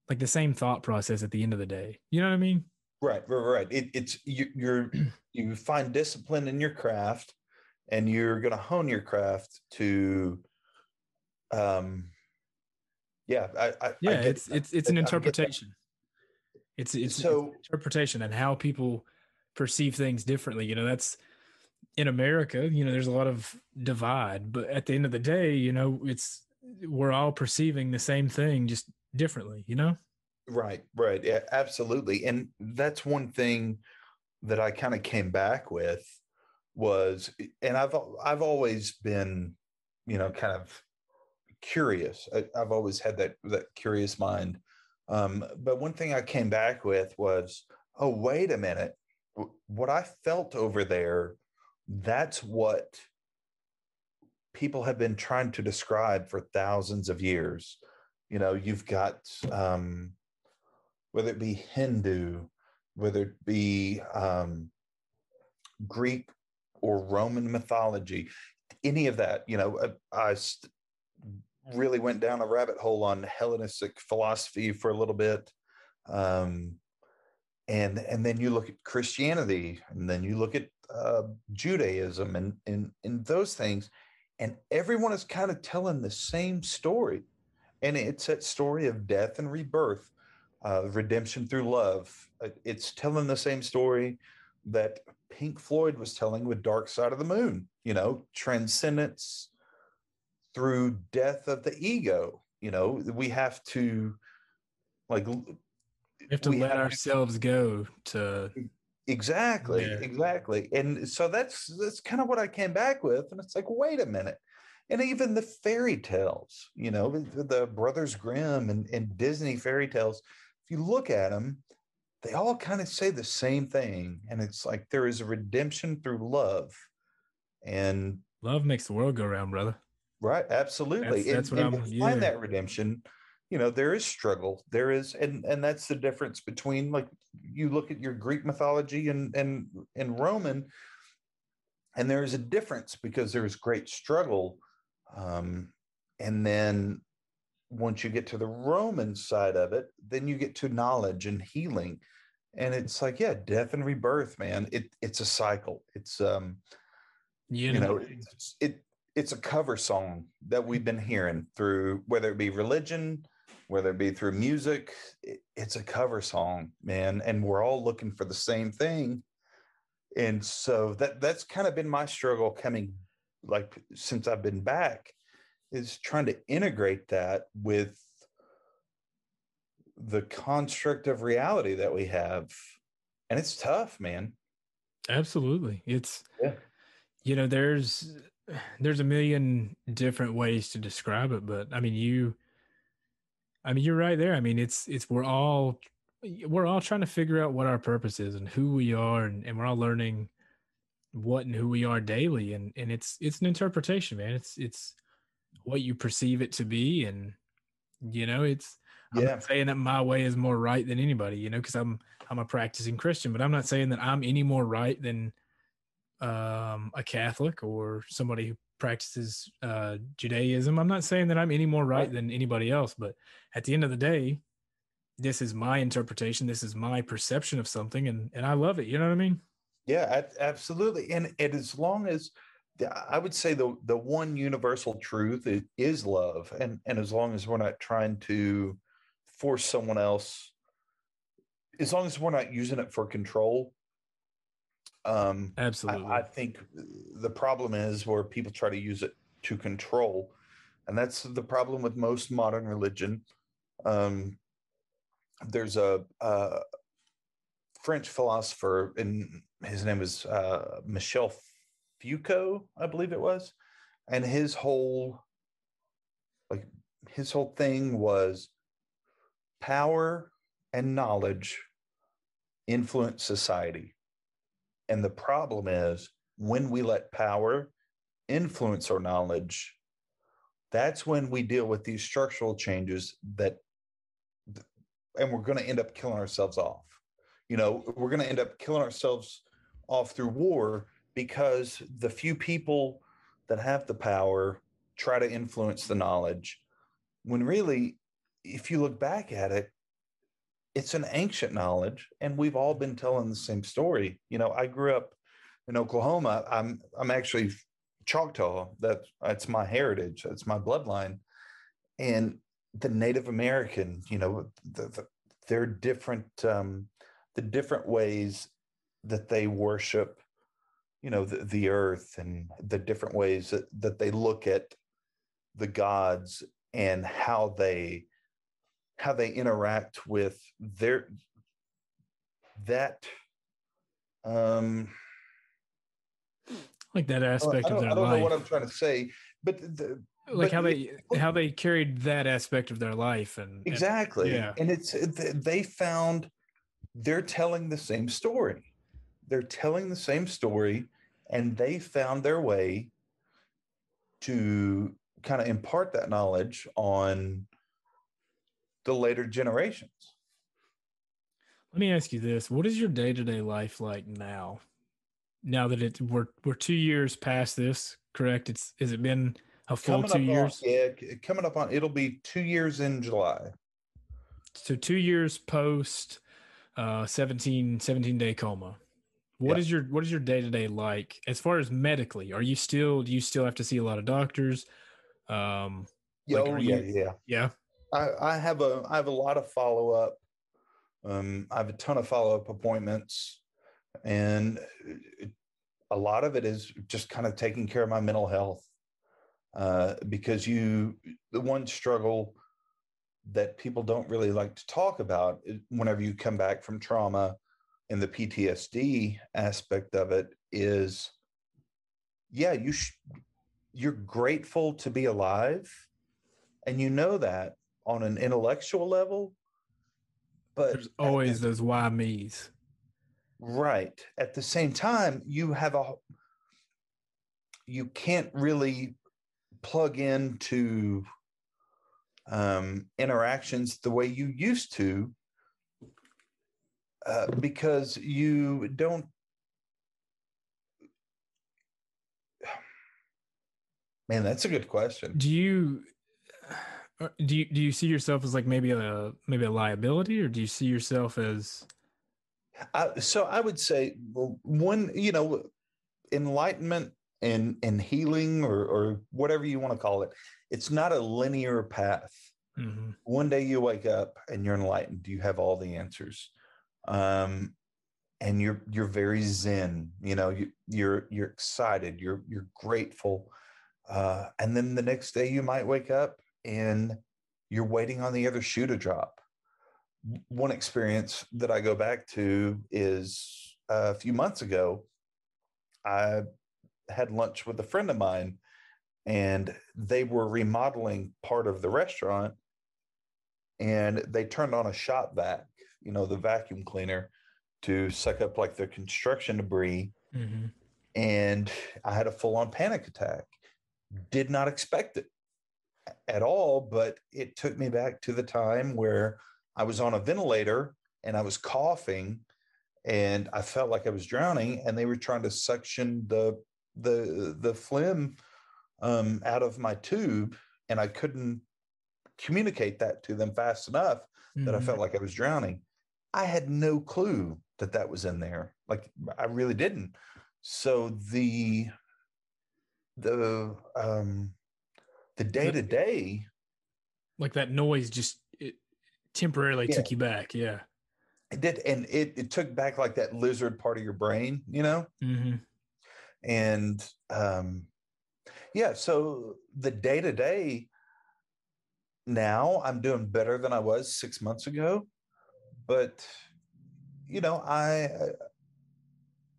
Speaker 1: like the same thought process at the end of the day. You know what i mean?
Speaker 2: Right, right, right. It, it's you, you're you find discipline in your craft, and you're going to hone your craft to, um, yeah, I, I I
Speaker 1: yeah
Speaker 2: get
Speaker 1: it's
Speaker 2: that.
Speaker 1: it's it's an
Speaker 2: I
Speaker 1: interpretation. It's it's, it's
Speaker 2: So-
Speaker 1: an interpretation and how people perceive things differently. You know that's in america you know there's a lot of divide but at the end of the day you know it's we're all perceiving the same thing just differently you know
Speaker 2: Right, right. Yeah, absolutely. And that's one thing that I kind of came back with was and I've I've always been, you know, kind of curious. I, I've always had that that curious mind. Um, but one thing I came back with was, oh, wait a minute. What I felt over there, that's what people have been trying to describe for thousands of years. You know, you've got um, whether it be Hindu, whether it be um, Greek or Roman mythology, any of that, you know, I, I st- really went down a rabbit hole on Hellenistic philosophy for a little bit. Um, and and then you look at Christianity, and then you look at uh, Judaism, and and and those things, and everyone is kind of telling the same story, and it's that story of death and rebirth uh, redemption through love. Uh, It's telling the same story that Pink Floyd was telling with Dark Side of the Moon, you know, transcendence through death of the ego. You know, we have to like
Speaker 1: we have to
Speaker 2: we
Speaker 1: let
Speaker 2: have to-
Speaker 1: ourselves go to
Speaker 2: exactly,
Speaker 1: Yeah.
Speaker 2: exactly. And so that's that's kind of what I came back with. And it's like, wait a minute. And even the fairy tales, you know, the, the Brothers Grimm and, and Disney fairy tales, if you look at them, they all kind of say the same thing. And it's like there is a redemption through love. And
Speaker 1: love makes the world go round brother
Speaker 2: right, absolutely.
Speaker 1: That's- that's
Speaker 2: and,
Speaker 1: what
Speaker 2: and
Speaker 1: I'm-
Speaker 2: to find that redemption, you know, there is struggle. There is, and and that's the difference between like you look at your Greek mythology and and and Roman, and there is a difference because there is great struggle. Um, and then once you get to the Roman side of it, then you get to knowledge and healing. And it's like, yeah, death and rebirth, man. It it's a cycle. It's um,
Speaker 1: you
Speaker 2: you
Speaker 1: know,
Speaker 2: know, it's it it's a cover song that we've been hearing through whether it be religion, whether it be through music. It, it's a cover song, man, and we're all looking for the same thing. And so that that's kind of been my struggle coming like since I've been back is trying to integrate that with the construct of reality that we have. And it's tough, man.
Speaker 1: Absolutely. It's
Speaker 2: Yeah.
Speaker 1: you know, there's there's a million different ways to describe it, but I mean you I mean you're right there. I mean it's it's we're all we're all trying to figure out what our purpose is and who we are and, and we're all learning what and who we are daily and and it's it's an interpretation, man. It's it's what you perceive it to be and You know, it's I'm
Speaker 2: Yeah.
Speaker 1: not saying that my way is more right than anybody, you know, because I'm I'm a practicing Christian, but I'm not saying that I'm any more right than um, a Catholic or somebody who practices uh, Judaism. I'm not saying that I'm any more right
Speaker 2: Right.
Speaker 1: than anybody else, but at the end of the day, this is my interpretation. This is my perception of something, and and I love it. You know what I mean?
Speaker 2: Yeah, absolutely. And, and as long as I would say the the one universal truth is love, and and as long as we're not trying to force someone else, as long as we're not using it for control, um,
Speaker 1: Absolutely.
Speaker 2: I, I think the problem is where people try to use it to control, and that's the problem with most modern religion. Um, there's a, a French philosopher, and his name was uh, Michel Foucault, I believe it was, and his whole like his whole thing was power and knowledge influence society. And the problem is when we let power influence our knowledge, that's when we deal with these structural changes that, and we're going to end up killing ourselves off. You know, we're going to end up killing ourselves off through war because the few people that have the power try to influence the knowledge. When really, if you look back at it, it's an ancient knowledge and we've all been telling the same story. You know i grew up in oklahoma. I'm i'm actually choctaw. That's that's my heritage. That's my bloodline. And the native american you know the, the, their different um the different ways that they worship you know the, the earth and the different ways that, that they look at the gods and how they how they interact with their that um
Speaker 1: like that aspect of their
Speaker 2: I don't know
Speaker 1: life.
Speaker 2: what I'm trying to say, but the,
Speaker 1: like
Speaker 2: but
Speaker 1: how they how they carried that aspect of their life and and-
Speaker 2: exactly
Speaker 1: yeah.
Speaker 2: and it's they found they're telling the same story they're telling the same story and they found their way to kind of impart that knowledge on the later generations
Speaker 1: Let me ask you this: What is your day to day life like now? Now that it's we're we're two years past this, correct? It's has it been a full
Speaker 2: Coming
Speaker 1: two
Speaker 2: up on-
Speaker 1: years?
Speaker 2: yeah coming up on it'll be two years in july
Speaker 1: So two years post uh 17, 17 day coma. What
Speaker 2: Yeah.
Speaker 1: is your what is your day to day like as far as medically? Are you still do you still have to see a lot of doctors? Um
Speaker 2: yeah
Speaker 1: Like,
Speaker 2: oh yeah
Speaker 1: you-
Speaker 2: yeah
Speaker 1: yeah.
Speaker 2: I, I have a I have a lot of follow up. Um, I have a ton of follow up appointments, and a lot of it is just kind of taking care of my mental health. Uh, because you, the one struggle that people don't really like to talk about whenever you come back from trauma and the PTSD aspect of it is, yeah, you sh- you're grateful to be alive, and you know that on an intellectual level but
Speaker 1: There's always those why me's.
Speaker 2: right at the same time you have a you can't really plug into um, interactions the way you used to uh, because you don't man that's a good question
Speaker 1: Do you uh, do you do you see yourself as like maybe a maybe a liability or do you see yourself as
Speaker 2: I, so I would say one, you know, enlightenment and and healing or or whatever you want to call it, it's not a linear path.
Speaker 1: Mhm.
Speaker 2: One day you wake up and you're enlightened. You have all the answers, um, and you're you're very zen. You know, you, you're you're excited. You're you're grateful, uh, and then the next day you might wake up and you're waiting on the other shoe to drop one experience that I go back to is a few months ago. I had lunch with a friend of mine, and they were remodeling part of the restaurant, and they turned on a shop vac, you know, the vacuum cleaner, to suck up like the construction debris.
Speaker 1: Mhm.
Speaker 2: And I had a full on panic attack. Did not expect it. at all, but it took me back to the time where I was on a ventilator and I was coughing and I felt like I was drowning and they were trying to suction the the the phlegm um, out of my tube and I couldn't communicate that to them fast enough mm-hmm. that I mm-hmm. felt like I was drowning. I had no clue that that was in there. Like I really didn't. So the the um the day to day
Speaker 1: like that noise just it temporarily yeah. took you back yeah
Speaker 2: it did and it, it took back like that lizard part of your brain you know mm-hmm. and um yeah so the day to day now i'm doing better than i was six months ago but you know i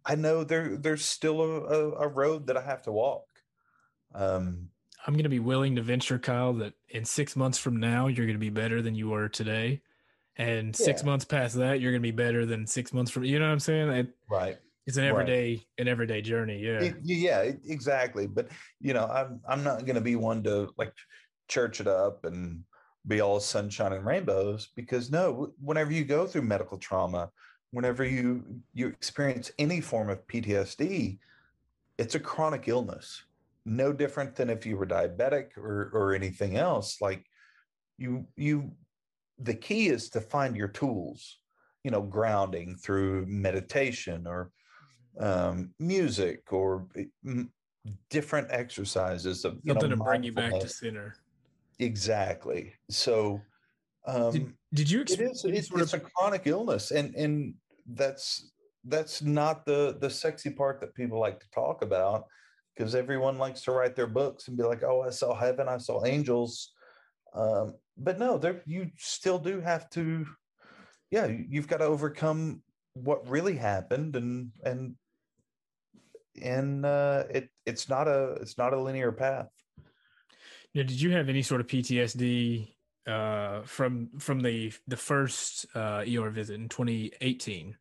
Speaker 2: i know there there's still a, a road that i have to walk
Speaker 1: um I'm going to be willing to venture, Kyle, that in six months from now, you're going to be better than you were today. And yeah. six months past that, you're going to be better than six months from, you know what I'm saying? It,
Speaker 2: right.
Speaker 1: It's an everyday, right. an everyday journey. Yeah.
Speaker 2: It, yeah, exactly. But, you know, I'm, I'm not going to be one to like church it up and be all sunshine and rainbows because no, whenever you go through medical trauma, whenever you, you experience any form of PTSD, it's a chronic illness. No different than if you were diabetic or or anything else like you you the key is to find your tools you know grounding through meditation or um, music or eh, different exercises of
Speaker 1: something know, to bring you back to center
Speaker 2: exactly so um
Speaker 1: did, did you
Speaker 2: experience it is it's, it's a chronic illness and and that's that's not the the sexy part that people like to talk about because everyone likes to write their books and be like, "Oh, I saw heaven, I saw angels," um, but no, there you still do have to. Yeah, you've got to overcome what really happened, and and and uh, it it's not a it's not a linear path.
Speaker 1: Now, did you have any sort of PTSD uh, from from the the first uh, ER visit in 2018,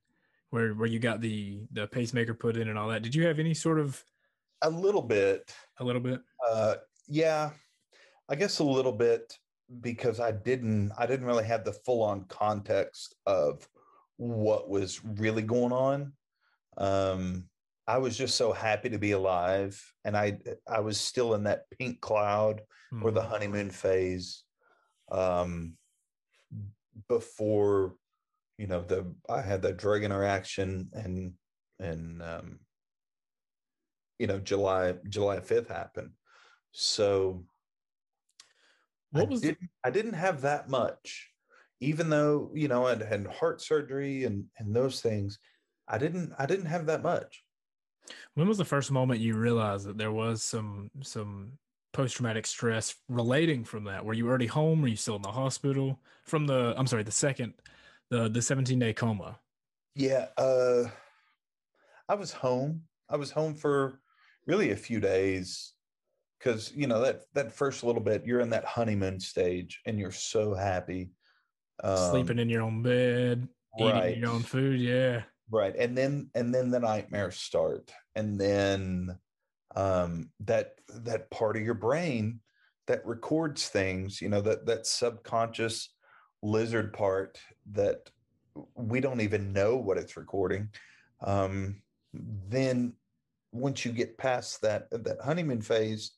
Speaker 1: where where you got the the pacemaker put in and all that? Did you have any sort of
Speaker 2: a little bit.
Speaker 1: A little bit.
Speaker 2: Uh, yeah, I guess a little bit because I didn't I didn't really have the full on context of what was really going on. Um, I was just so happy to be alive, and I I was still in that pink cloud mm. or the hmm. honeymoon phase. Um, before you know the I had the drug interaction and and um, you know July July 5th happened. So what was I didn't, the- I didn't have that much, even though you know I had heart surgery and and those things. I didn't I didn't have that much.
Speaker 1: When was the first moment you realized that there was some some post traumatic stress relating from that? Were you already home? Were you still in the hospital? From the I'm sorry, the second the the 17 day coma.
Speaker 2: Yeah, uh I was home. I was home for really a few days because you know that that first little bit you're in that honeymoon stage and you're so happy
Speaker 1: um, sleeping in your own bed right. eating your own food yeah
Speaker 2: right and then and then the nightmares start and then um that that part of your brain that records things you know that that subconscious lizard part that we don't even know what it's recording um then once you get past that that honeymoon phase,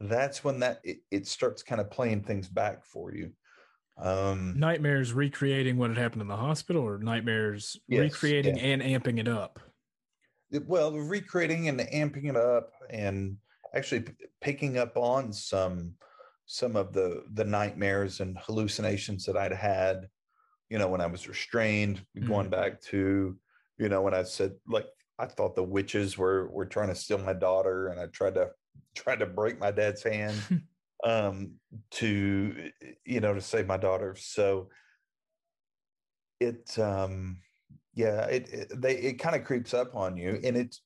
Speaker 2: that's when that it, it starts kind of playing things back for you.
Speaker 1: Um, nightmares recreating what had happened in the hospital, or nightmares yes, recreating yeah. and amping it up.
Speaker 2: Well, recreating and amping it up, and actually p- picking up on some some of the the nightmares and hallucinations that I'd had. You know, when I was restrained, mm-hmm. going back to you know when I said like I thought the witches were were trying to steal my daughter, and I tried to tried to break my dad's hand um, to you know to save my daughter. So it um, yeah it, it they it kind of creeps up on you, and it's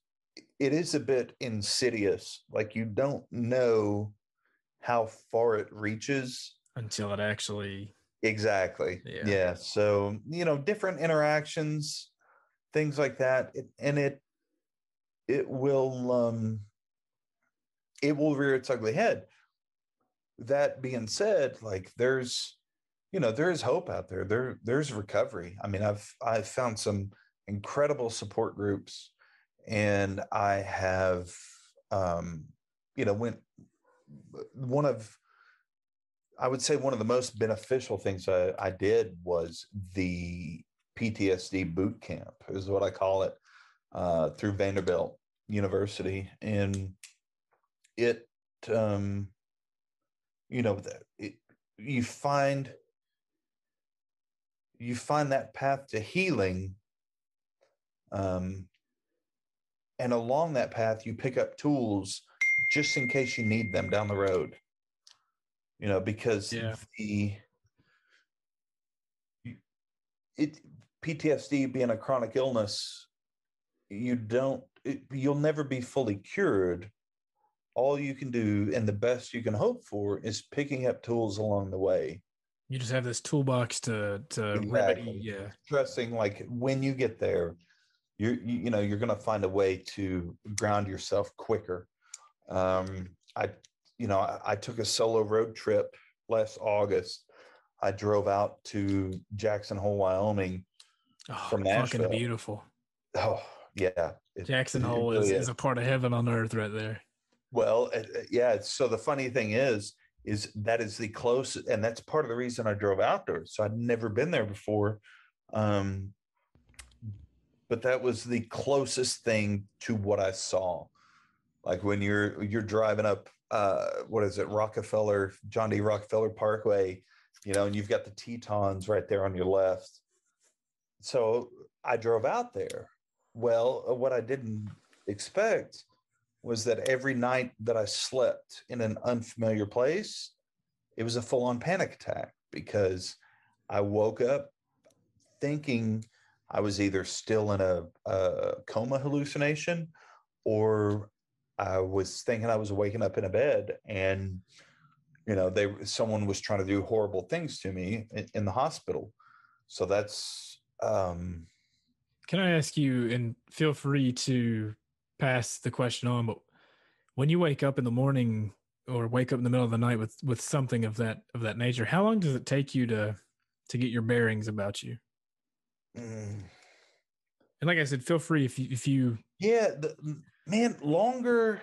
Speaker 2: it is a bit insidious. Like you don't know how far it reaches
Speaker 1: until it actually
Speaker 2: exactly yeah, yeah. so you know different interactions things like that it, and it it will um it will rear its ugly head that being said, like there's, you know, there is hope out there. There, there's recovery. I mean, I've I've found some incredible support groups, and I have, um, you know, when one of I would say one of the most beneficial things I, I did was the PTSD boot camp, is what I call it, uh, through Vanderbilt University, and it, um, you know, it, you find you find that path to healing, um, and along that path, you pick up tools just in case you need them down the road you know, because
Speaker 1: Yeah.
Speaker 2: the it PTSD being a chronic illness, you don't it, you'll never be fully cured. All you can do and the best you can hope for is picking up tools along the way.
Speaker 1: You just have this toolbox to to
Speaker 2: Exactly.
Speaker 1: remedy. Yeah.
Speaker 2: Trusting like when you get there, you're you, you know you're going to find a way to ground yourself quicker. Um, I you know I, I took a solo road trip last August. I drove out to Jackson Hole, Wyoming.
Speaker 1: Oh,
Speaker 2: From
Speaker 1: fucking beautiful.
Speaker 2: Oh yeah, it-
Speaker 1: Jackson Hole
Speaker 2: really
Speaker 1: is, is a part of heaven on earth right there.
Speaker 2: Well, uh, yeah. So the funny thing is, is that is the closest, and that's part of the reason I drove out there. So I'd never been there before, um, but that was the closest thing to what I saw. Like when you're you're driving up, uh, what is it, Rockefeller, John D. Rockefeller Parkway, you know, and you've got the Tetons right there on your left. So I drove out there. Well, what I didn't expect was that every night that I slept in an unfamiliar place, it was a full on panic attack because I woke up thinking I was either still in a, a coma hallucination or I was thinking I was waking up in a bed and you know they someone was trying to do horrible things to me in, in the hospital. So that's um
Speaker 1: Can I ask you, and feel free to pass the question on, but when you wake up in the morning or wake up in the middle of the night with with something of that of that nature, how long does it take you to to get your bearings about you?
Speaker 2: mm,
Speaker 1: And like I said, feel free if you if you
Speaker 2: Yeah, the, man, longer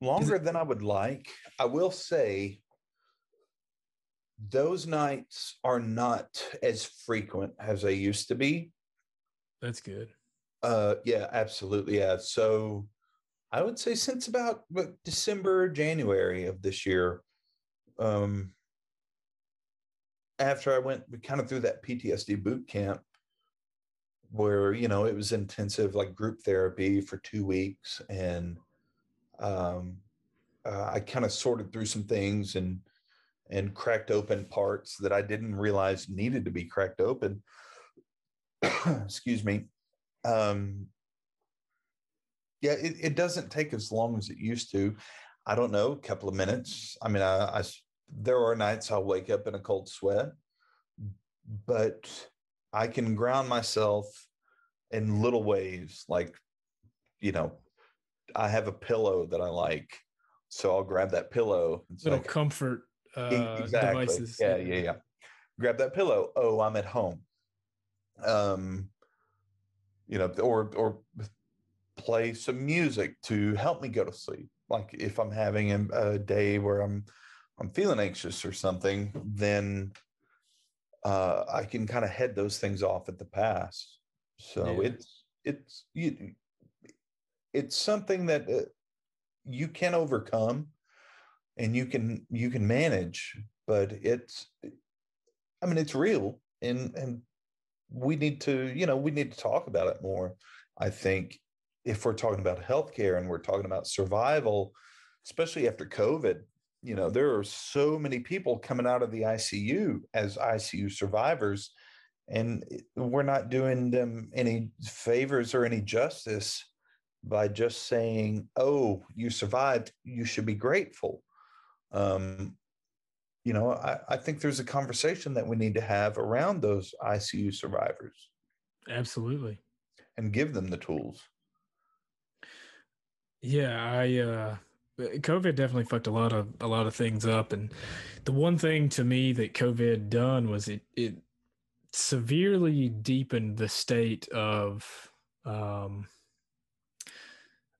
Speaker 2: longer than I would like. I will say those nights are not as frequent as they used to be.
Speaker 1: that's good.
Speaker 2: Uh yeah, absolutely. Yeah. So I would say since about what, December, January of this year, um after I went kind of through that PTSD boot camp where you know it was intensive like group therapy for two weeks and um uh, I kind of sorted through some things and and cracked open parts that I didn't realize needed to be cracked open. Excuse me. Um, yeah, it, it doesn't take as long as it used to. I don't know, a couple of minutes. I mean, I, I there are nights I'll wake up in a cold sweat, but I can ground myself in little ways. Like, you know, I have a pillow that I like, so I'll grab that pillow. It's
Speaker 1: Little
Speaker 2: like,
Speaker 1: comfort uh, devices.
Speaker 2: yeah, yeah, yeah. Grab that pillow. Oh, I'm at home. Um, you know, or or play some music to help me go to sleep. Like if I'm having a, a day where I'm I'm feeling anxious or something, then uh, I can kind of head those things off at the pass. So
Speaker 1: Yeah.
Speaker 2: it's it's you, it's something that uh, you can overcome and you can you can manage but it's i mean it's real and and we need to you know we need to talk about it more i think if we're talking about healthcare and we're talking about survival especially after covid you know there are so many people coming out of the icu as icu survivors and we're not doing them any favors or any justice by just saying oh you survived you should be grateful. Um, you know, I, I think there's a conversation that we need to have around those ICU survivors
Speaker 1: Absolutely.
Speaker 2: and give them the tools.
Speaker 1: Yeah, I uh COVID definitely fucked a lot of a lot of things up, and the one thing to me that COVID done was it it severely deepened the state of um,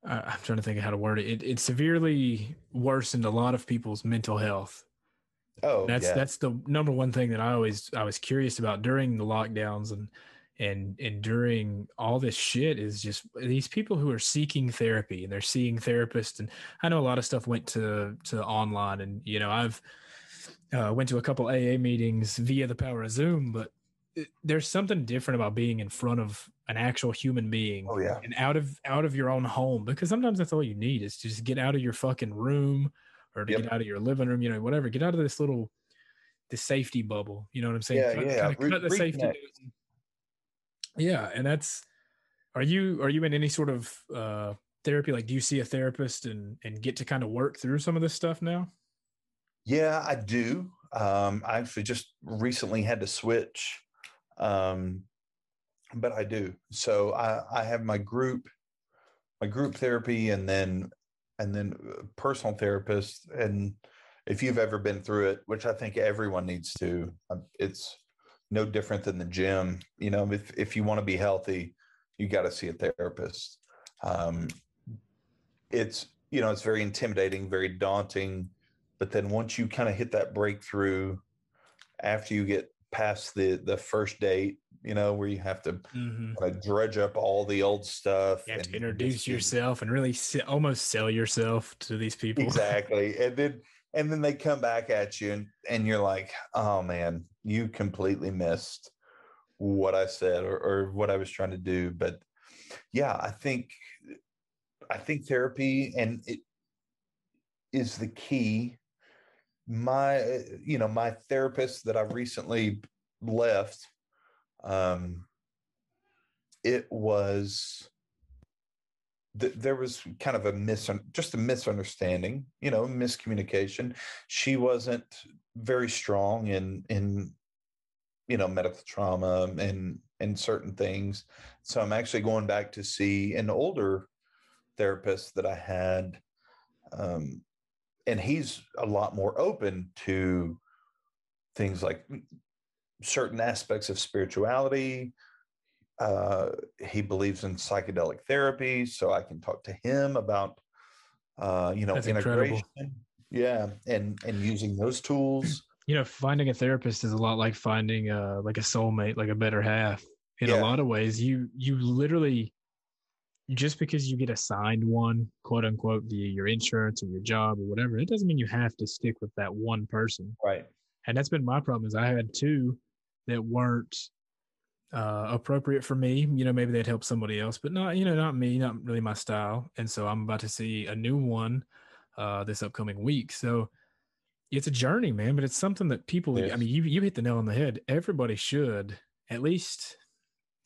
Speaker 1: I, I'm trying to think of how to word it. It, it severely worsened a lot of people's mental health.
Speaker 2: Oh,
Speaker 1: That's
Speaker 2: yeah.
Speaker 1: that's the number one thing that I always I was curious about during the lockdowns and and and during all this shit is just these people who are seeking therapy and they're seeing therapists and I know a lot of stuff went to to online and you know I've uh, went to a couple AA meetings via the power of Zoom but there's something different about being in front of an actual human being
Speaker 2: oh yeah.
Speaker 1: and out of out of your own home because sometimes that's all you need is to just get out of your fucking room or to
Speaker 2: Yep.
Speaker 1: get out of your living room you know whatever get out of this little the safety bubble you know what i'm saying
Speaker 2: Yeah,
Speaker 1: cut,
Speaker 2: yeah, re-
Speaker 1: cut the safety button. yeah and that's are you are you in any sort of uh therapy like do you see a therapist and and get to kind of work through some of this stuff now
Speaker 2: Yeah, I do. Um, I actually just recently had to switch, um, but I do. So I, I have my group, my group therapy, and then and then uh, personal therapist. And if you've ever been through it, which I think everyone needs to, um, it's no different than the gym. You know, if if you want to be healthy, you got to see a therapist. Um, it's you know it's very intimidating, very daunting but then once you kind of hit that breakthrough after you get past the the first date you know where you have to
Speaker 1: mm-hmm.
Speaker 2: kind of dredge up all the old stuff
Speaker 1: you have
Speaker 2: and
Speaker 1: to introduce
Speaker 2: just
Speaker 1: yourself and really se- almost sell yourself to these people.
Speaker 2: Exactly and then and then they come back at you and and you're like oh man you completely missed what i said or, or what i was trying to do. But yeah i think i think therapy and it is the key. My you know my therapist that i recently left um it was th- there was kind of a mis just a misunderstanding you know miscommunication. She wasn't very strong in in you know medical trauma and and certain things. So i'm actually going back to see an older therapist that i had um and he's a lot more open to things like certain aspects of spirituality uh, he believes in psychedelic therapy, so I can talk to him about, uh, you know,
Speaker 1: That's
Speaker 2: integration.
Speaker 1: incredible.
Speaker 2: Yeah, and and using those tools.
Speaker 1: you know finding a therapist is a lot like finding uh like a soulmate like a better half in
Speaker 2: Yeah.
Speaker 1: a lot of ways you you literally just because you get assigned one quote unquote via your insurance or your job or whatever it doesn't mean you have to stick with that one person
Speaker 2: Right.
Speaker 1: and that's been my problem is i had two that weren't uh appropriate for me. You know maybe they'd help somebody else but not you know not me not really my style. And so i'm about to see a new one uh this upcoming week. So it's a journey man but it's something that people i mean you you hit the nail on the head. Everybody should at least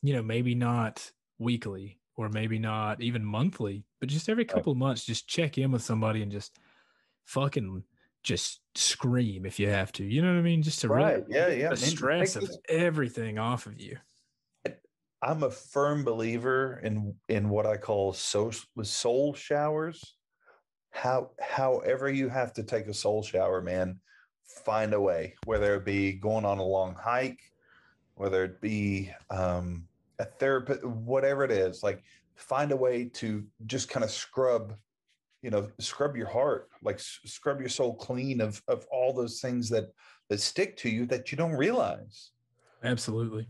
Speaker 1: you know maybe not weekly or maybe not even monthly but just every couple of months just check in with somebody and just fucking just scream if you have to you know what i mean just to really
Speaker 2: Right. Yeah. Yeah.
Speaker 1: the stress of everything off of you.
Speaker 2: I'm a firm believer in in what I call soul soul showers. How however you have to take a soul shower, man, find a way. Whether it be going on a long hike, whether it be um, a therapist, whatever it is, like find a way to just kind of scrub, you know, scrub your heart, like scrub your soul clean of of all those things that that stick to you that you don't realize.
Speaker 1: Absolutely.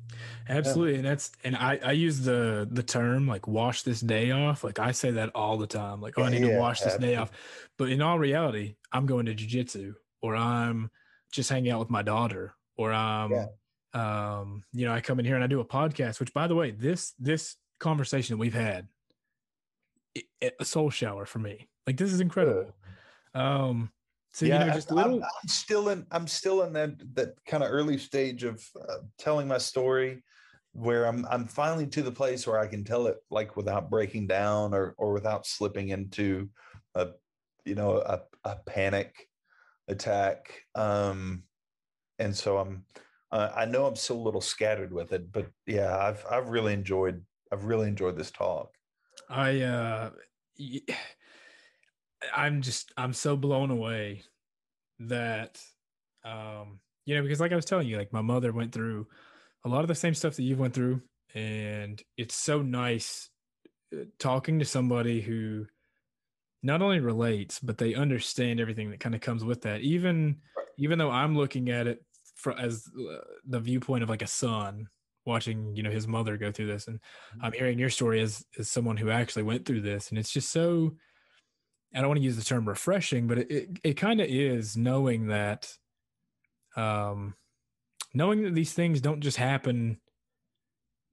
Speaker 1: Absolutely. And that's and I, I use the the term like wash this day off. Like I say that all the time. Like, oh, I need to wash this day off. But in all reality, I'm going to jujitsu or I'm just hanging out with my daughter or I'm um, you know, I come in here and I do a podcast, which by the way, this this conversation that we've had, it, it- a soul shower for me. Like this is incredible. Um so you know, just
Speaker 2: I'm-
Speaker 1: little
Speaker 2: I'm, still in. I'm still in that that kind of early stage of uh, telling my story, where I'm I'm finally to the place where I can tell it like without breaking down or or without slipping into a you know a, a panic attack. Um, and so I'm. Uh, I know I'm still a little scattered with it, but yeah, I've I've really enjoyed I've really enjoyed this talk.
Speaker 1: I uh y- I'm just I'm so blown away that um you know because like I was telling you like my mother went through a lot of the same stuff that you went through and it's so nice uh, talking to somebody who not only relates but they understand everything that kind of comes with that even even though I'm looking at it for, as uh, the viewpoint of like a son watching you know his mother go through this and mm-hmm. i'm hearing your story as as someone who actually went through this and it's just so i don't want to use the term refreshing but it it, it kind of is knowing that um knowing that these things don't just happen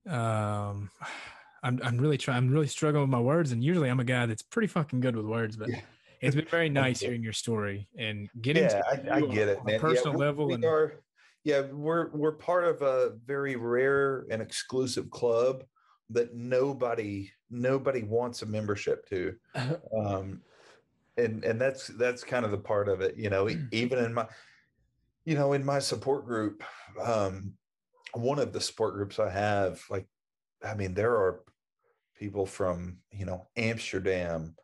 Speaker 1: um i'm i'm really trying i'm really struggling with my words and usually i'm a guy that's pretty fucking good with words but yeah. it's been very nice hearing your story and getting
Speaker 2: yeah, I, I, get it, on, man.
Speaker 1: personal
Speaker 2: yeah, we,
Speaker 1: level
Speaker 2: we
Speaker 1: and
Speaker 2: are, yeah, we're we're part of a very rare and exclusive club that nobody nobody wants a membership to. Um, and and that's that's kind of the part of it, you know, even in my you know, in my support group, um, one of the support groups I have, like, I mean, there are people from, you know, Amsterdam,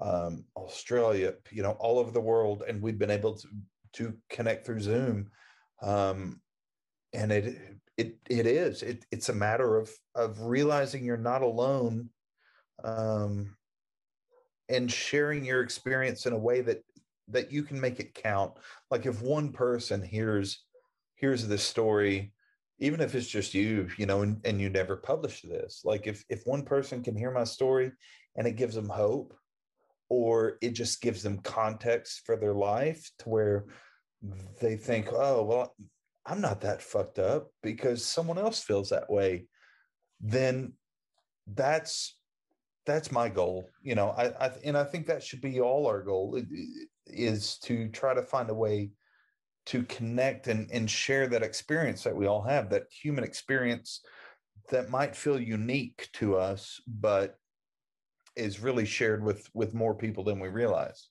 Speaker 2: um, Australia, you know, all over the world, and we've been able to to connect through Zoom um, and it it it is it, it's a matter of of realizing you're not alone um, and sharing your experience in a way that that you can make it count. Like if one person hears hears this story even if it's just you you know and, and you never publish this like if if one person can hear my story and it gives them hope or it just gives them context for their life to where they think, oh, well, I'm not that fucked up because someone else feels that way, then that's that's my goal. You know, I, I and I think that should be all our goal is to try to find a way to connect and, and share that experience that we all have, that human experience that might feel unique to us, but is really shared with with more people than we realize.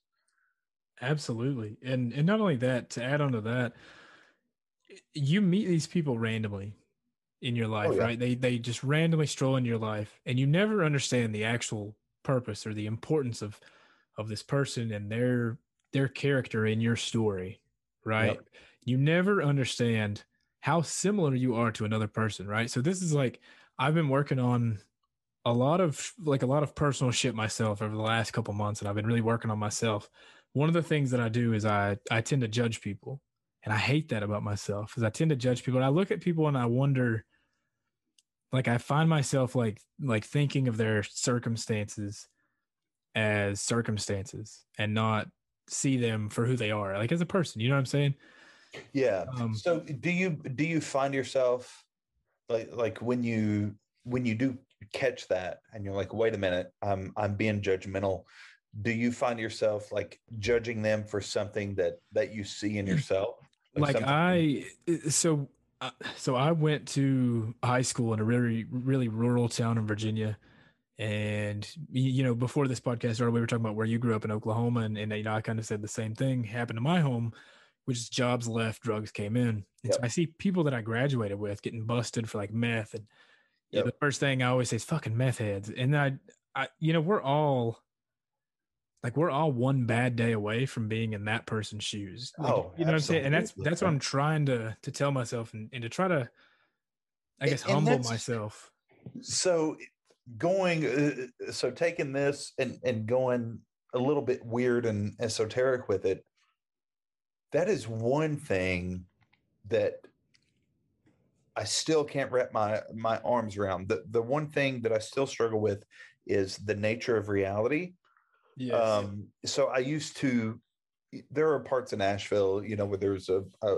Speaker 1: Absolutely. And and not only that, to add on to that, you meet these people randomly in your oh, life, oh, yeah. right? They they just randomly stroll in your life and you never understand the actual purpose or the importance of of this person and their their character in your story, right? Yep. You never understand how similar you are to another person, right? So this is like I've been working on a lot of like a lot of personal shit myself over the last couple months and I've been really working on myself one of the things that I do is I I tend to judge people, and I hate that about myself. Is I tend to judge people, and I look at people and I wonder, like I find myself like like thinking of their circumstances as circumstances and not see them for who they are, like as a person. You know what I'm saying?
Speaker 2: Yeah. Um, so do you do you find yourself like like when you when you do catch that and you're like, wait a minute, I'm I'm being judgmental do you find yourself like judging them for something that that you see in yourself
Speaker 1: like, like i so uh, so i went to high school in a really really rural town in virginia. And you know before this podcast started we were talking about where you grew up in oklahoma. And, and you know i kind of said the same thing happened to my home which is jobs left drugs came in. And yep. so i see people that i graduated with getting busted for like meth. And yep. know, the first thing i always say is fucking meth heads. And i i you know we're all like we're all one bad day away from being in that person's shoes. Like, oh, you know absolutely. what I'm saying? And that's that's what I'm trying to to tell myself and, and to try to, I guess, and, and humble myself.
Speaker 2: So going, uh, so taking this and and going a little bit weird and esoteric with it. That is one thing that I still can't wrap my my arms around. The the one thing that I still struggle with is the nature of reality Yes. Um, so I used to, there are parts in Nashville, you know, where there's a, a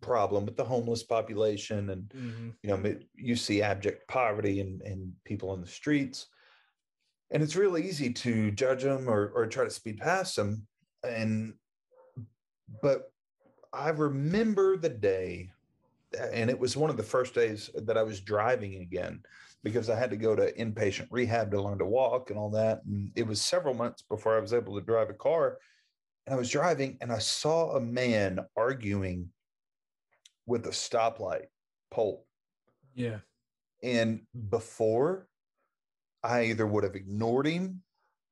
Speaker 2: problem with the homeless population and, mm-hmm. you know, you see abject poverty and, and people in the streets. And it's real easy to judge them or, or try to speed past them. And, but I remember the day, and it was one of the first days that I was driving again because I had to go to inpatient rehab to learn to walk and all that. And it was several months before I was able to drive a car. And I was driving and I saw a man arguing with a stoplight pole.
Speaker 1: Yeah.
Speaker 2: And before, I either would have ignored him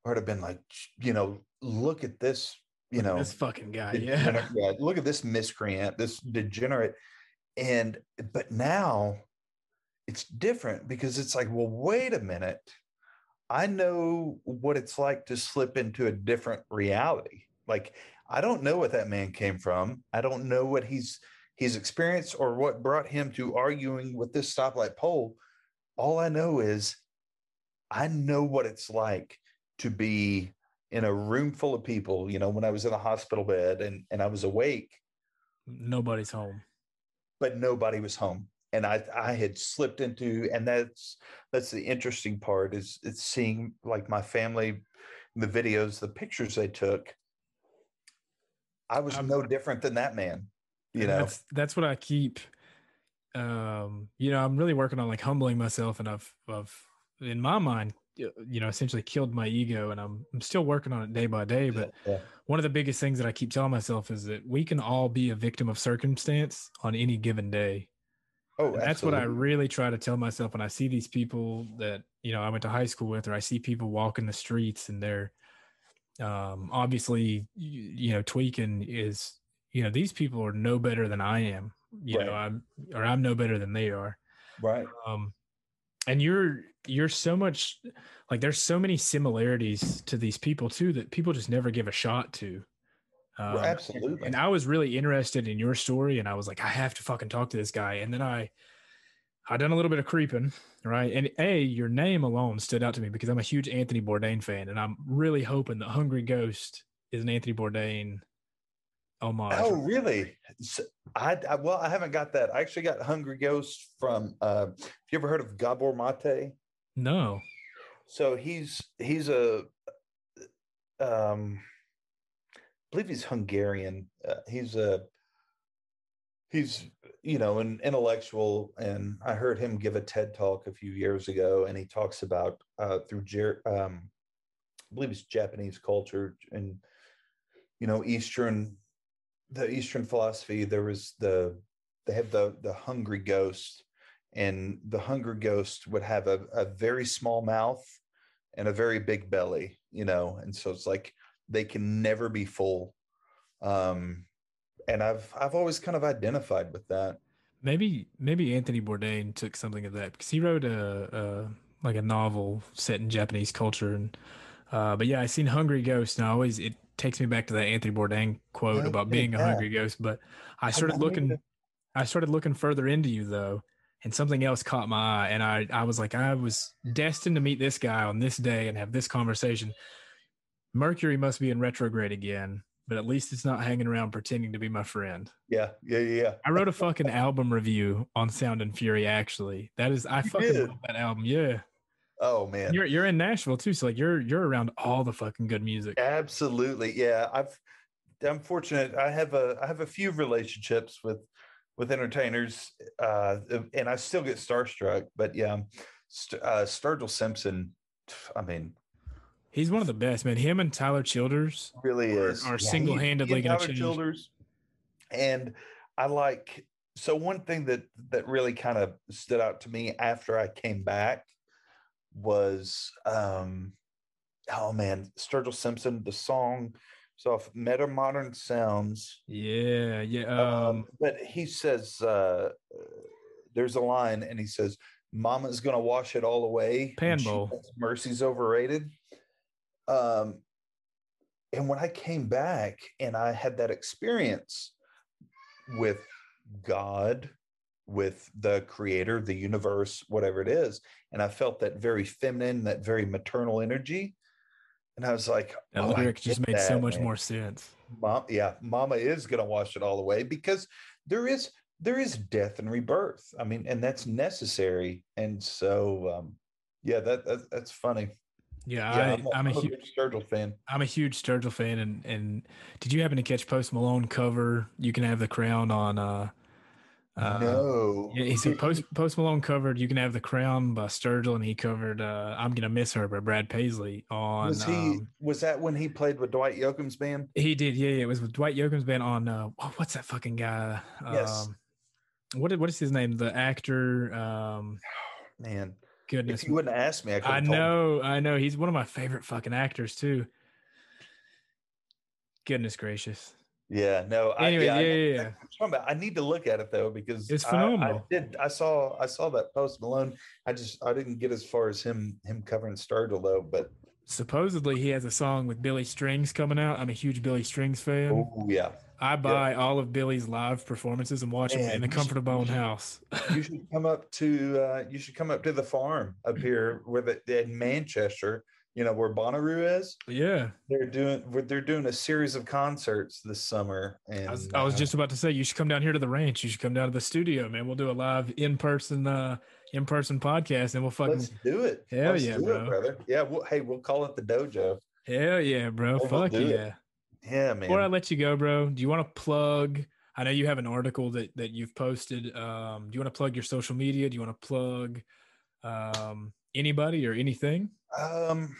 Speaker 2: or I'd have been like, you know, look at this, you know,
Speaker 1: this fucking guy. Yeah.
Speaker 2: yeah, look at this miscreant, this degenerate. And but now it's different because it's like, well, wait a minute. I know what it's like to slip into a different reality. Like I don't know what that man came from. I don't know what he's he's experienced or what brought him to arguing with this stoplight pole. All I know is I know what it's like to be in a room full of people, you know, when I was in a hospital bed and and I was awake,
Speaker 1: Nobody's home.
Speaker 2: but nobody was home. And I I had slipped into and that's that's the interesting part is it's seeing like my family the videos, the pictures they took. I was
Speaker 1: I'm-
Speaker 2: no different than that man. You know,
Speaker 1: that's that's what I keep. Um, you know, I'm really working on like humbling myself, and I've I've in my mind, you know, essentially killed my ego, and I'm I'm still working on it day by day. But
Speaker 2: Yeah.
Speaker 1: one of the biggest things that I keep telling myself is that we can all be a victim of circumstance on any given day.
Speaker 2: Oh,
Speaker 1: that's what I really try to tell myself when I see these people that you know I went to high school with, or I see people walking the streets and they're um, obviously you, you know tweaking is you know these people are no better than I am. You know I'm or I'm no better than they are.
Speaker 2: right.
Speaker 1: Um, and you're you're so much like there's so many similarities to these people too that people just never give a shot to. Um,
Speaker 2: absolutely.
Speaker 1: and I was really interested in your story, and I was like, I have to fucking talk to this guy. And then I, I done a little bit of creeping, right? And a, your name alone stood out to me because I'm a huge Anthony Bourdain fan, and I'm really hoping that Hungry Ghost is an Anthony Bourdain homage.
Speaker 2: Oh, really? I well, I haven't got that. I actually got Hungry Ghost from. Uh, have you ever heard of Gabor Mate?
Speaker 1: no,
Speaker 2: So he's he's a, um, I believe he's Hungarian. Uh, he's a he's you know an intellectual, and I heard him give a TED talk a few years ago, and he talks about uh, through um, I believe it's Japanese culture and you know Eastern the Eastern philosophy. There was the they have the the hungry ghost, and the hungry ghost would have a, a very small mouth and a very big belly, you know, and so it's like they can never be full. Um, and I've I've always kind of identified with that.
Speaker 1: maybe maybe Anthony Bourdain took something of that because he wrote a, a like a novel set in Japanese culture, and uh, but yeah, I seen Hungry Ghost, and I always it takes me back to that Anthony Bourdain quote
Speaker 2: Yeah,
Speaker 1: about
Speaker 2: yeah,
Speaker 1: being a hungry ghost. But I started
Speaker 2: wanted
Speaker 1: looking,
Speaker 2: to-
Speaker 1: I started looking further into you though, and something else caught my eye, and I I was like, I was destined to meet this guy on this day and have this conversation. Mercury must be in retrograde again, but at least it's not hanging around pretending to be my friend.
Speaker 2: Yeah, yeah, yeah.
Speaker 1: I wrote a fucking album review on Sound and Fury. Actually, that is I
Speaker 2: You
Speaker 1: fucking
Speaker 2: did?
Speaker 1: love that album. Yeah,
Speaker 2: Oh man,
Speaker 1: you're you're in Nashville too, so like you're you're around all the fucking good music.
Speaker 2: Absolutely. Yeah. I've I'm fortunate. I have a I have a few relationships with with entertainers uh and I still get starstruck, but yeah, St- uh Sturgill Simpson, I mean,
Speaker 1: He's one of the best, man. Him and Tyler Childers.
Speaker 2: really
Speaker 1: Are-
Speaker 2: is
Speaker 1: are
Speaker 2: Yeah,
Speaker 1: single-handedly gonna change-
Speaker 2: Childers. And I like so one thing that that really kind of stood out to me after I came back was um oh man, Sturgill Simpson, the song is off Metamodern Sounds.
Speaker 1: Yeah, yeah.
Speaker 2: Um,
Speaker 1: Um,
Speaker 2: but he says uh, uh, there's a line and he says, Mama's gonna wash it all away. and she
Speaker 1: Panbowl.
Speaker 2: thinks Mercy's overrated. Um and when I came back and I had that experience with God, with the creator, the universe, whatever it is, and I felt that very feminine, that very maternal energy. And I was like,
Speaker 1: that
Speaker 2: "Oh,
Speaker 1: lyric just made so much
Speaker 2: man."
Speaker 1: more sense.
Speaker 2: mom yeah mama is going to wash it all away because there is there is death and rebirth i mean and that's necessary and so um yeah that, that that's funny
Speaker 1: Yeah,
Speaker 2: yeah
Speaker 1: I,
Speaker 2: i'm a,
Speaker 1: I'm a huge
Speaker 2: sturgill fan
Speaker 1: I'm a huge Sturgill fan, and and did you happen to catch Post Malone cover? You can have the crown on. uh uh,
Speaker 2: no
Speaker 1: Yeah, he said Post Post Malone covered "You Can Have the Crown" by Sturgill, and he covered uh, "I'm Gonna Miss Her" by Brad Paisley. On
Speaker 2: was he
Speaker 1: um,
Speaker 2: was that when he played with dwight yoakam's band
Speaker 1: he did, yeah, yeah, it was with Dwight Yoakam's band on. Uh, oh, what's that fucking guy?
Speaker 2: Yes.
Speaker 1: Um, what is- what is his name? The actor. Um,
Speaker 2: man
Speaker 1: goodness,
Speaker 2: if you wouldn't ask me i,
Speaker 1: I know, I know. He's one of my favorite fucking actors too. Goodness gracious.
Speaker 2: Yeah, no.
Speaker 1: Anyway,
Speaker 2: I,
Speaker 1: yeah,
Speaker 2: I,
Speaker 1: yeah, yeah.
Speaker 2: About- I need to look at it though because
Speaker 1: It's
Speaker 2: I- I,
Speaker 1: phenomenal.
Speaker 2: did. I saw. I saw that post Malone. I just. I didn't get as far as him. Him covering Sturgill though. But
Speaker 1: Supposedly he has a song with Billy Strings coming out. I'm a huge Billy Strings fan.
Speaker 2: oh yeah,
Speaker 1: I buy all of Billy's live performances and watch them in the comfort of my own house.
Speaker 2: you should come up to. uh You should come up to the farm up here where the in Manchester. You know where Bonnaroo is.
Speaker 1: yeah.
Speaker 2: They're doing. They're doing a series of concerts this summer. And
Speaker 1: I was, I was
Speaker 2: uh,
Speaker 1: just about to say you should come down here to the ranch. You should come down to the studio, man. We'll do a live in person uh in person podcast and we'll fucking
Speaker 2: Let's do it.
Speaker 1: Hell
Speaker 2: Let's
Speaker 1: yeah,
Speaker 2: do
Speaker 1: bro.
Speaker 2: it, brother. Yeah. Well, hey, we'll call it the dojo.
Speaker 1: hell yeah, bro.
Speaker 2: We'll
Speaker 1: Fuck
Speaker 2: do it.
Speaker 1: Yeah.
Speaker 2: Man.
Speaker 1: Before I let you go, bro, do you want to plug? I know you have an article that that you've posted. Um, do you want to plug your social media? Do you want to plug um, anybody or anything?
Speaker 2: Um,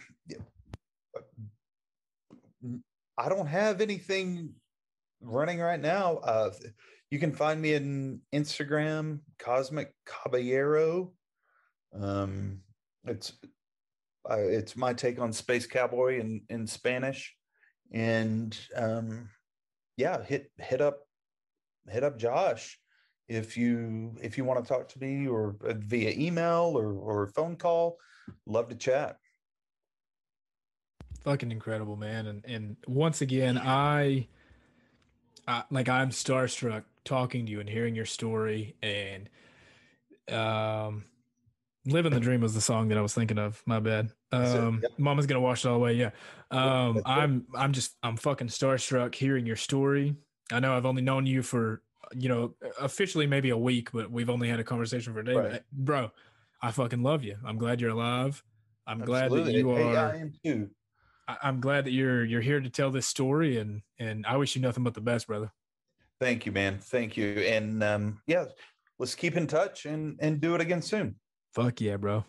Speaker 2: I don't have anything running right now. Uh, you can find me in Instagram, Cosmic Caballero. Um, it's uh, it's my take on Space Cowboy in in Spanish, and um, yeah, hit hit up hit up Josh if you if you want to talk to me or uh, via email or or phone call. Love to chat.
Speaker 1: Fucking incredible, man. And and once again, I, I like I'm starstruck talking to you and hearing your story and um living the dream was the song that I was thinking of. My bad. Um
Speaker 2: yep.
Speaker 1: Mama's gonna wash it all away. Yeah. Um. I'm I'm just I'm fucking starstruck hearing your story. I know I've only known you for you know officially maybe a week, but we've only had a conversation for a day.
Speaker 2: Right.
Speaker 1: Bro, I fucking love you. I'm glad you're alive. I'm glad that
Speaker 2: Absolutely.
Speaker 1: you
Speaker 2: Hey,
Speaker 1: are.
Speaker 2: I am too.
Speaker 1: I- I'm glad that you're you're here to tell this story, and and I wish you nothing but the best, brother.
Speaker 2: Thank you, man. Thank you. And um, yeah, let's keep in touch and and do it again soon.
Speaker 1: Fuck yeah, bro.